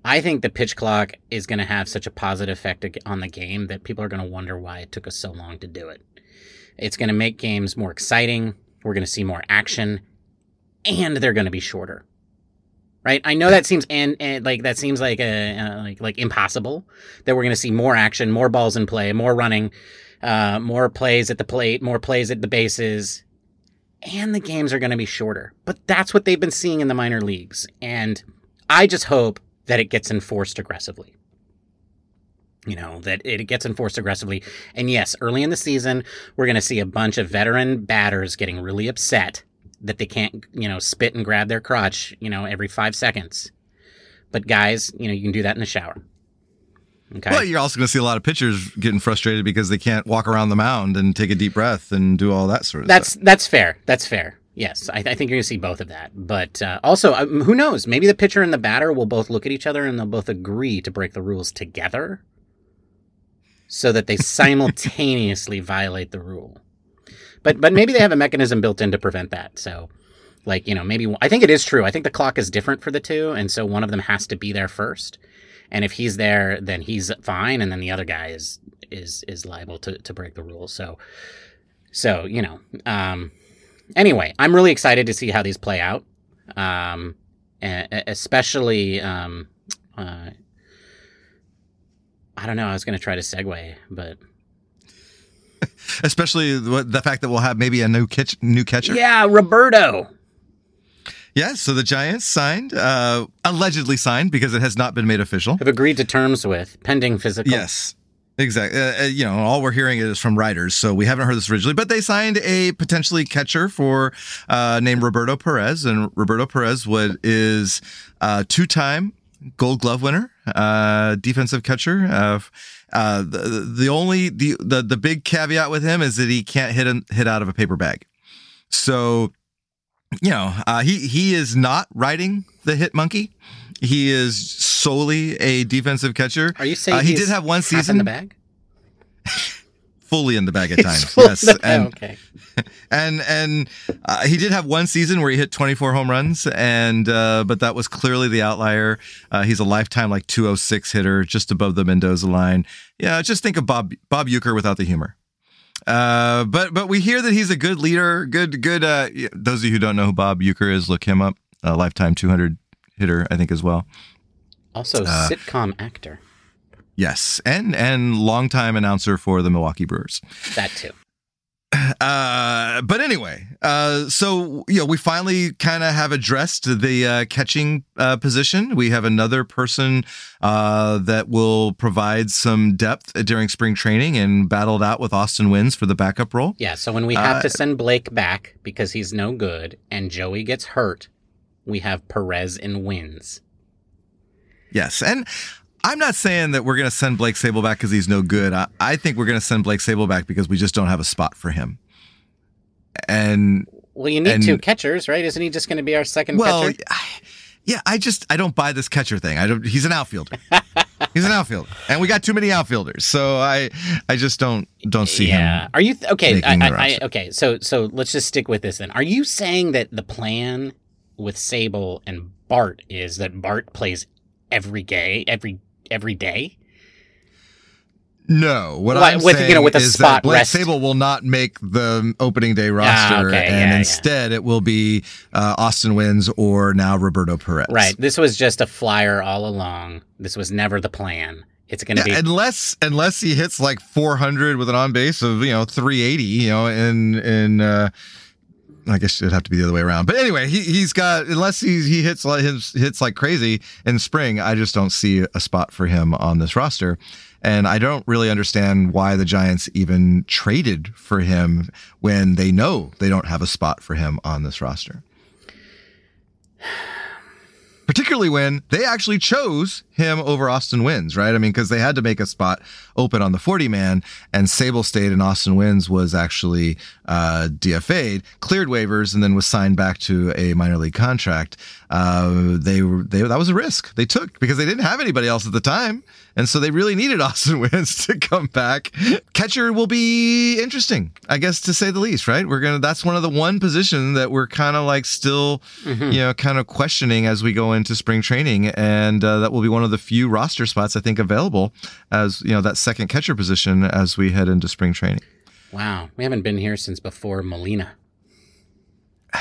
I think the pitch clock is going to have such a positive effect on the game that people are going to wonder why it took us so long to do it. It's going to make games more exciting. We're going to see more action, and they're going to be shorter right? I know that seems and, and like that seems like a uh, like like impossible that we're going to see more action, more balls in play, more running, uh, more plays at the plate, more plays at the bases, and the games are going to be shorter. But that's what they've been seeing in the minor leagues, and I just hope that it gets enforced aggressively. You know, that it gets enforced aggressively. And yes, early in the season, we're going to see a bunch of veteran batters getting really upset that they can't, you know, spit and grab their crotch, you know, every five seconds. But guys, you know, you can do that in the shower. Okay. Well, you're also going to see a lot of pitchers getting frustrated because they can't walk around the mound and take a deep breath and do all that sort of stuff. that's stuff. that's fair. That's fair. Yes, I, I think you're going to see both of that. But uh, also, um, who knows? Maybe the pitcher and the batter will both look at each other and they'll both agree to break the rules together, so that they <laughs> simultaneously violate the rule. But but maybe they have a mechanism built in to prevent that. So, like you know, maybe I think it is true. I think the clock is different for the two, and so one of them has to be there first. And if he's there, then he's fine, and then the other guy is is is liable to to break the rules. So, so you know. Um, anyway, I'm really excited to see how these play out. Um, especially, um, uh, I don't know. I was going to try to segue, but <laughs> Especially the the fact that we'll have maybe a new catch, new catcher. yeah, Roberto. Yeah, so the Giants signed, uh, allegedly signed because it has not been made official. Have agreed to terms with pending physical. Yes. Exactly. Uh, uh, you know, all we're hearing is from writers, so we haven't heard this originally. But they signed a potentially catcher for uh, named Roberto Perez, and Roberto Perez what is uh, two-time Gold Glove winner, uh, defensive catcher. Uh, uh, the, the only the, the the big caveat with him is that he can't hit a, hit out of a paper bag. So, you know, uh, he he is not riding the hit monkey. He is solely a defensive catcher. Are you saying Uh, he he's did have one season in the bag? <laughs> fully in the bag at <laughs> times. yes, and okay. <laughs> and and uh, he did have one season where he hit 24 home runs, and uh, but that was clearly the outlier. Uh, he's a lifetime like 206 hitter, just above the Mendoza line. Yeah, just think of Bob Bob Uecker without the humor. Uh, but but we hear that he's a good leader, good good. Uh, those of you who don't know who Bob Uecker is, look him up. A lifetime 200 hitter, I think as well. Also, uh, sitcom actor. Yes, and and longtime announcer for the Milwaukee Brewers. That too. <sighs> Uh, but anyway, uh, so you know, we finally kind of have addressed the uh, catching uh, position. We have another person uh, that will provide some depth during spring training and battled out with Austin Wynns for the backup role. Yeah, so when we have Uh, to send Blake back because he's no good and Joey gets hurt, we have Perez and Wynns. Yes, and I'm not saying that we're going to send Blake Sabol back because he's no good. I, I think we're going to send Blake Sabol back because we just don't have a spot for him. And Well, you need And- two catchers, right? Isn't he just going to be our second well, catcher? I- yeah, I just I don't buy this catcher thing. I don't. He's an outfielder. <laughs> he's an outfielder, and we got too many outfielders. So I I just don't don't see him. yeah. him. Are you th- okay? I, I, I, okay. So so let's just stick with this then. Are you saying that the plan with Sabol and Bart is that Bart plays every day, every every day? No, what I'm with, you saying know, with a is spot that Blake rest. Sabol will not make the opening day roster, Ah, okay, and yeah, yeah. instead it will be uh, Austin Wynns or now Roberto Perez. Right. This was just a flyer all along. This was never the plan. It's going to Yeah, be unless unless he hits like 400 with an on base of you know 380, you know, in in uh, I guess it'd have to be the other way around. But anyway, he he's got unless he he hits like hits like crazy in spring, I just don't see a spot for him on this roster. And I don't really understand why the Giants even traded for him when they know they don't have a spot for him on this roster. <sighs> Particularly when they actually chose him over Austin Wynns, right? I mean, because they had to make a spot open on the 40 man, and Sabol stayed, and Austin Wynns was actually uh, DFA'd, cleared waivers, and then was signed back to a minor league contract. Uh, they were they that was a risk they took because they didn't have anybody else at the time, and so they really needed <laughs> Austin Wynns to come back. Catcher will be interesting, I guess, to say the least, right? We're gonna that's one of the one position that we're kind of like still, Mm-hmm. you know, kind of questioning as we go into spring training, and uh, that will be one of the few roster spots I think available as you know that second catcher position as we head into spring training. wow. We haven't been here since before Molina.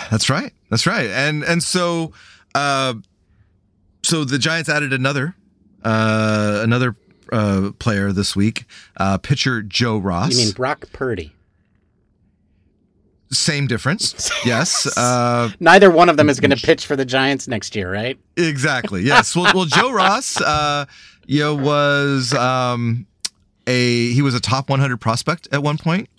That's right. That's right. And and so uh so the Giants added another uh another uh player this week, uh pitcher Joe Ross. You mean Brock Purdy? Same difference. <laughs> Yes. Uh Neither one of them is going to pitch for the Giants next year, right? exactly. Yes. Well, well Joe <laughs> Ross uh you know was um a he was a top 100 prospect at one point.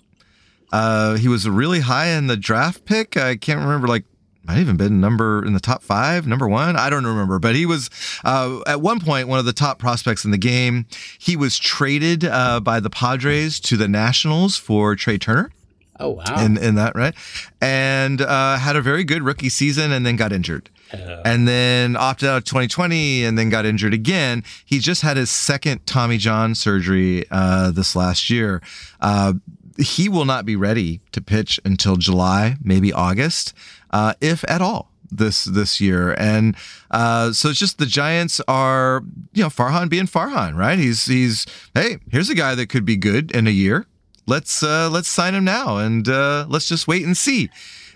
Uh he was really high in the draft pick. I can't remember like might even been number in the top five, number one. I don't remember, but he was uh, at one point one of the top prospects in the game. He was traded uh, by the Padres to the Nationals for Trea Turner Oh wow. in, in that, right? And uh, had a very good rookie season and then got injured. Oh. And then opted out of 2020 and then got injured again. He just had his second Tommy John surgery uh, this last year. Uh, he will not be ready to pitch until July, maybe August, uh, if at all this this year. And uh, so it's just the Giants are, you know, Farhan being Farhan, right? He's he's hey, here's a guy that could be good in a year. Let's uh, let's sign him now and uh, let's just wait and see.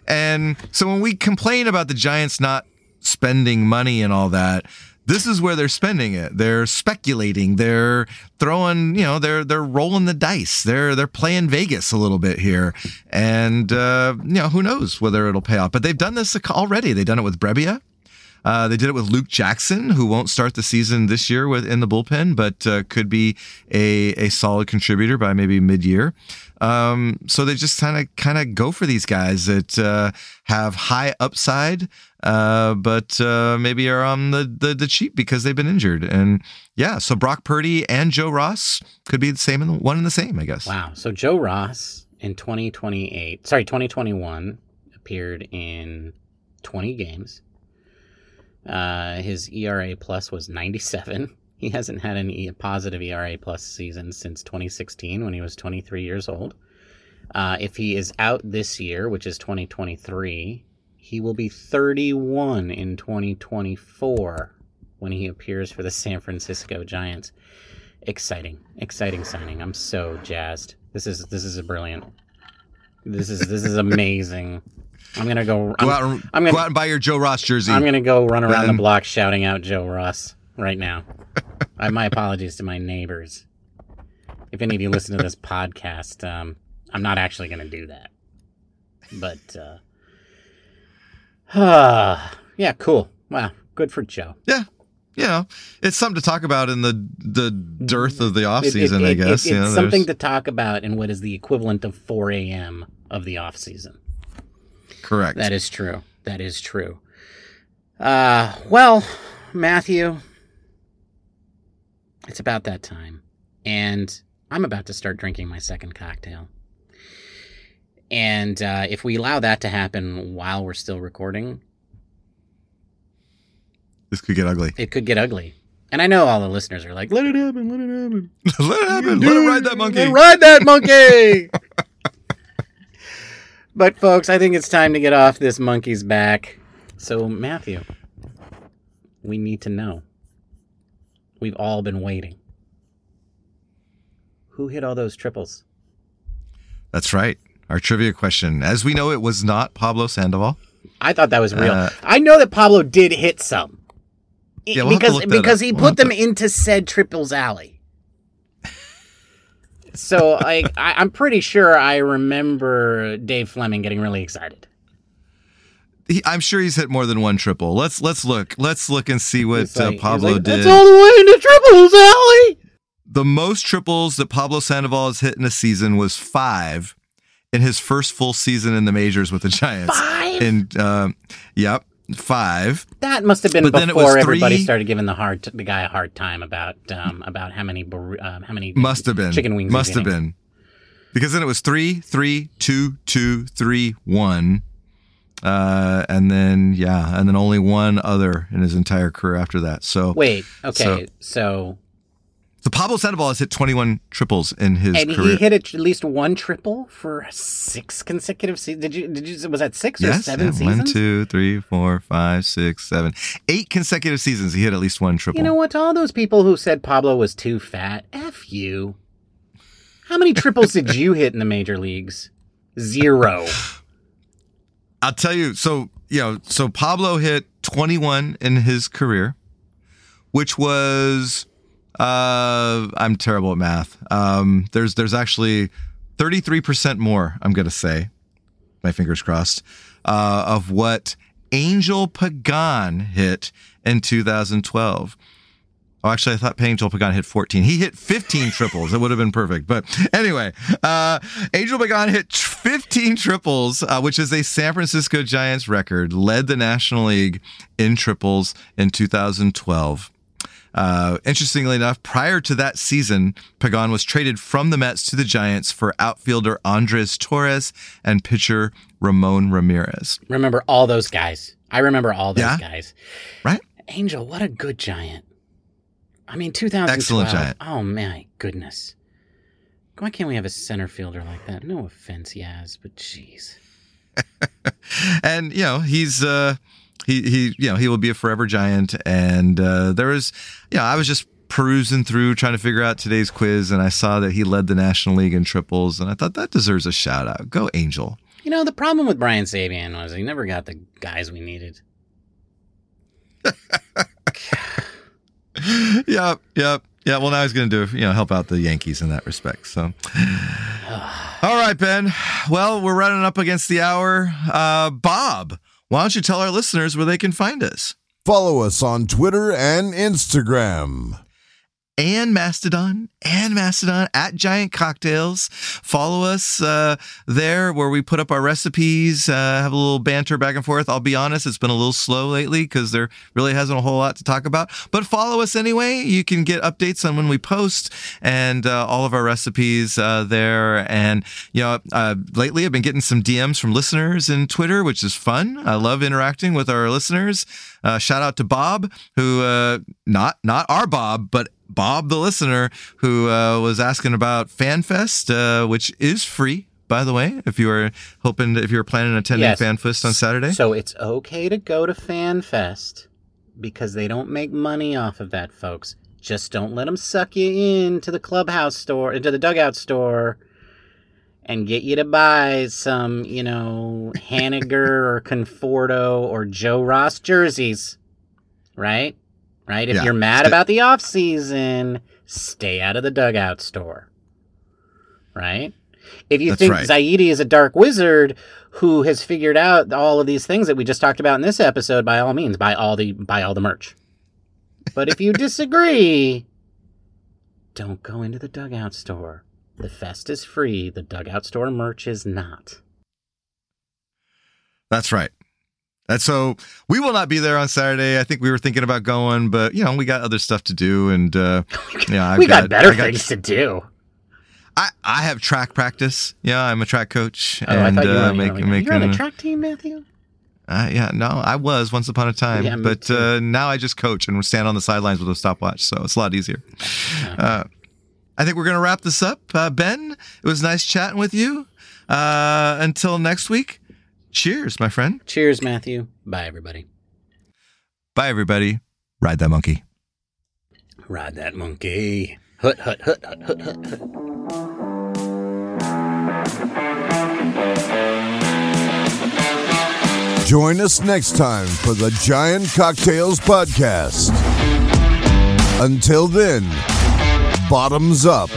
And so when we complain about the Giants not spending money and all that, this is where they're spending it. They're speculating. They're throwing, you know, they're they're rolling the dice. They're they're playing Vegas a little bit here, and uh, you know who knows whether it'll pay off. But they've done this already. They've done it with Brebbia. Uh, they did it with Luke Jackson, who won't start the season this year with in the bullpen, but uh, could be a a solid contributor by maybe mid year. Um, so they just kind of kind of go for these guys that uh, have high upside, uh, but uh, maybe are on the, the the cheap because they've been injured. And yeah, so Brock Purdy and Joe Ross could be the same one and the same, I guess. Wow. So Joe Ross in 2028, sorry, 2021 appeared in 20 games. Uh, his ERA plus was 97. <laughs> He hasn't had an e- positive ERA plus season since 2016 when he was 23 years old. Uh, if he is out this year, which is 2023, he will be 31 in 2024 when he appears for the <laughs> San Francisco Giants. Exciting, exciting signing. I'm so jazzed. This is this is a brilliant. This is this is <laughs> amazing. I'm gonna go. Go I'm, out, and, I'm gonna- go out and buy your Joe Ross jersey. I'm gonna go run around the block shouting out Joe Ross right now. I, my apologies to my neighbors. If any of you listen to this podcast, um, I'm not actually going to do that. But uh <sighs> yeah, cool. Wow, good for Joe. Yeah. You know, it's something to talk about in the the dearth of the off season, it- I it- guess. it- you know, it's something to talk about in what is the equivalent of 4 a.m. of the off season. Correct. That is true. That is true. Uh, well, Matthew, it's about that time, and I'm about to start drinking my second cocktail. And uh, if we allow that to happen while we're still recording, this could get ugly. it could get ugly. And I know all the listeners are like, "Let it happen, let it happen." <laughs> Let it happen. Let it ride that monkey. Let it ride that monkey. <laughs> but folks, I think it's time to get off this monkey's back. So Matthew, we need to know. We've all been waiting. Who hit all those triples? That's right. Our trivia question. As we know, it was not Pablo Sandoval. I thought that was real. Uh, I know that Pablo did hit some. Yeah, we'll because because he We'll put them into said triples alley. So I, I I'm pretty sure I remember Dave Flemming getting really excited. He, I'm sure he's hit more than one triple. Let's let's look. Let's look and see what like- uh, Pablo like, did. That's all the way into triples alley. the most triples that Pablo Sandoval has hit in a season was five in his first full season in the majors with the Giants. Five? And um, yep, five. That must have been But then it was before everybody three- started giving the hard the guy a hard time about um about how many bur- um, how many Must have been chicken wings. Must have been because then it was three, three, two, two, three, one. Uh, and then yeah, and then only one other in his entire career after that. So, Wait, okay, So- so, so Pablo Sandoval has hit 21 triples in his career. and career. he hit at least one triple for six consecutive seasons. Did you did you was that six or seven yeah, seasons? one, two, three, four, five, six, seven, eight consecutive seasons. He hit at least one triple. You know what? To all those people who said Pablo was too fat, f you. How many triples did you hit in the major leagues? Zero. <sighs> I'll tell you. So you know, so Pablo hit 21 in his career, which was uh I'm terrible at math. Um there's there's actually 33% more, I'm to say. My fingers crossed. Uh of what Angel Pagan hit in 2012. Oh, actually, I thought Angel Pagan hit 14. He hit 15 <laughs> triples. It would have been perfect. But anyway, uh, Angel Pagan hit 15 triples, uh, which is a San Francisco Giants record, led the National League in triples in 2012. Uh, interestingly enough, prior to that season, Pagan was traded from the Mets to the Giants for outfielder Andres Torres and pitcher Ramon Ramirez. Remember all those guys. I remember all those Yeah? guys. Right? Angel, what a good giant. I mean, 2012. Excellent giant. Oh, my goodness. Why can't we have a center fielder like that? No offense, Yaz, but jeez. <laughs> and you know he's uh he he you know he will be a forever giant. And uh there was you know i was just perusing through trying to figure out today's quiz and i saw that he led the national league in triples and i thought that deserves a shout out. Go angel. You know, the problem with Brian Sabean was he never got the guys we needed. <laughs> yep yep yeah well now he's gonna do you know help out the yankees in that respect so. <sighs> All right ben. Well we're running up against the hour. Uh bob why don't you tell our listeners where they can find us Follow us on Twitter and Instagram. And Mastodon and Mastodon at Giant Cocktails. Follow us uh, there where we put up our recipes, uh, have a little banter back and forth. I'll be honest, it's been a little slow lately because there really hasn't a whole lot to talk about. But follow us anyway. You can get updates on when we post and uh, all of our recipes uh, there. And, you know, uh, lately I've been getting some DMs from listeners in Twitter, which is fun. I love interacting with our listeners. Uh, shout out to Bob, who not not our Bob, but Bob the listener, who uh, was asking about FanFest, uh, which is free, by the way. If you are hoping, if you're planning on attending Yes. FanFest on Saturday, So it's okay to go to FanFest because they don't make money off of that, folks. Just don't let them suck you into the clubhouse store, into the dugout store, and get you to buy some, you know, Haniger or <laughs> Conforto or Joe Ross jerseys. Right? Right? If Yeah. you're mad about the off season, stay out of the dugout store. Right? If you That's think right. Zaidi is a dark wizard who has figured out all of these things that we just talked about in this episode, by all means, buy all the buy all the merch. But if you <laughs> disagree, don't go into the dugout store. The fest is free. The dugout store merch is not. That's right. And so we will not be there on Saturday. I think we were thinking about going, but you know, we got other stuff to do, and uh, <laughs> yeah, I've we got, better got- things to do. I, I have track practice. Yeah, I'm a track coach, Oh, and I thought you were, uh, make, you know, you're on the track team, Matthew. Uh, yeah, no, I was once upon a time, Yeah, but uh, now I just coach and stand on the sidelines with a stopwatch, so it's a lot easier. Uh, I think we're gonna wrap this up. Uh, ben, it was nice chatting with you. Uh, until next week, cheers, my friend. Cheers, Matthew. Bye, everybody. Bye, everybody. Ride that monkey. Ride that monkey. Hut, hut, hut, hut, hut, hut, hut. Join us next time for the Giant Cocktails Podcast. Until then, bottoms up.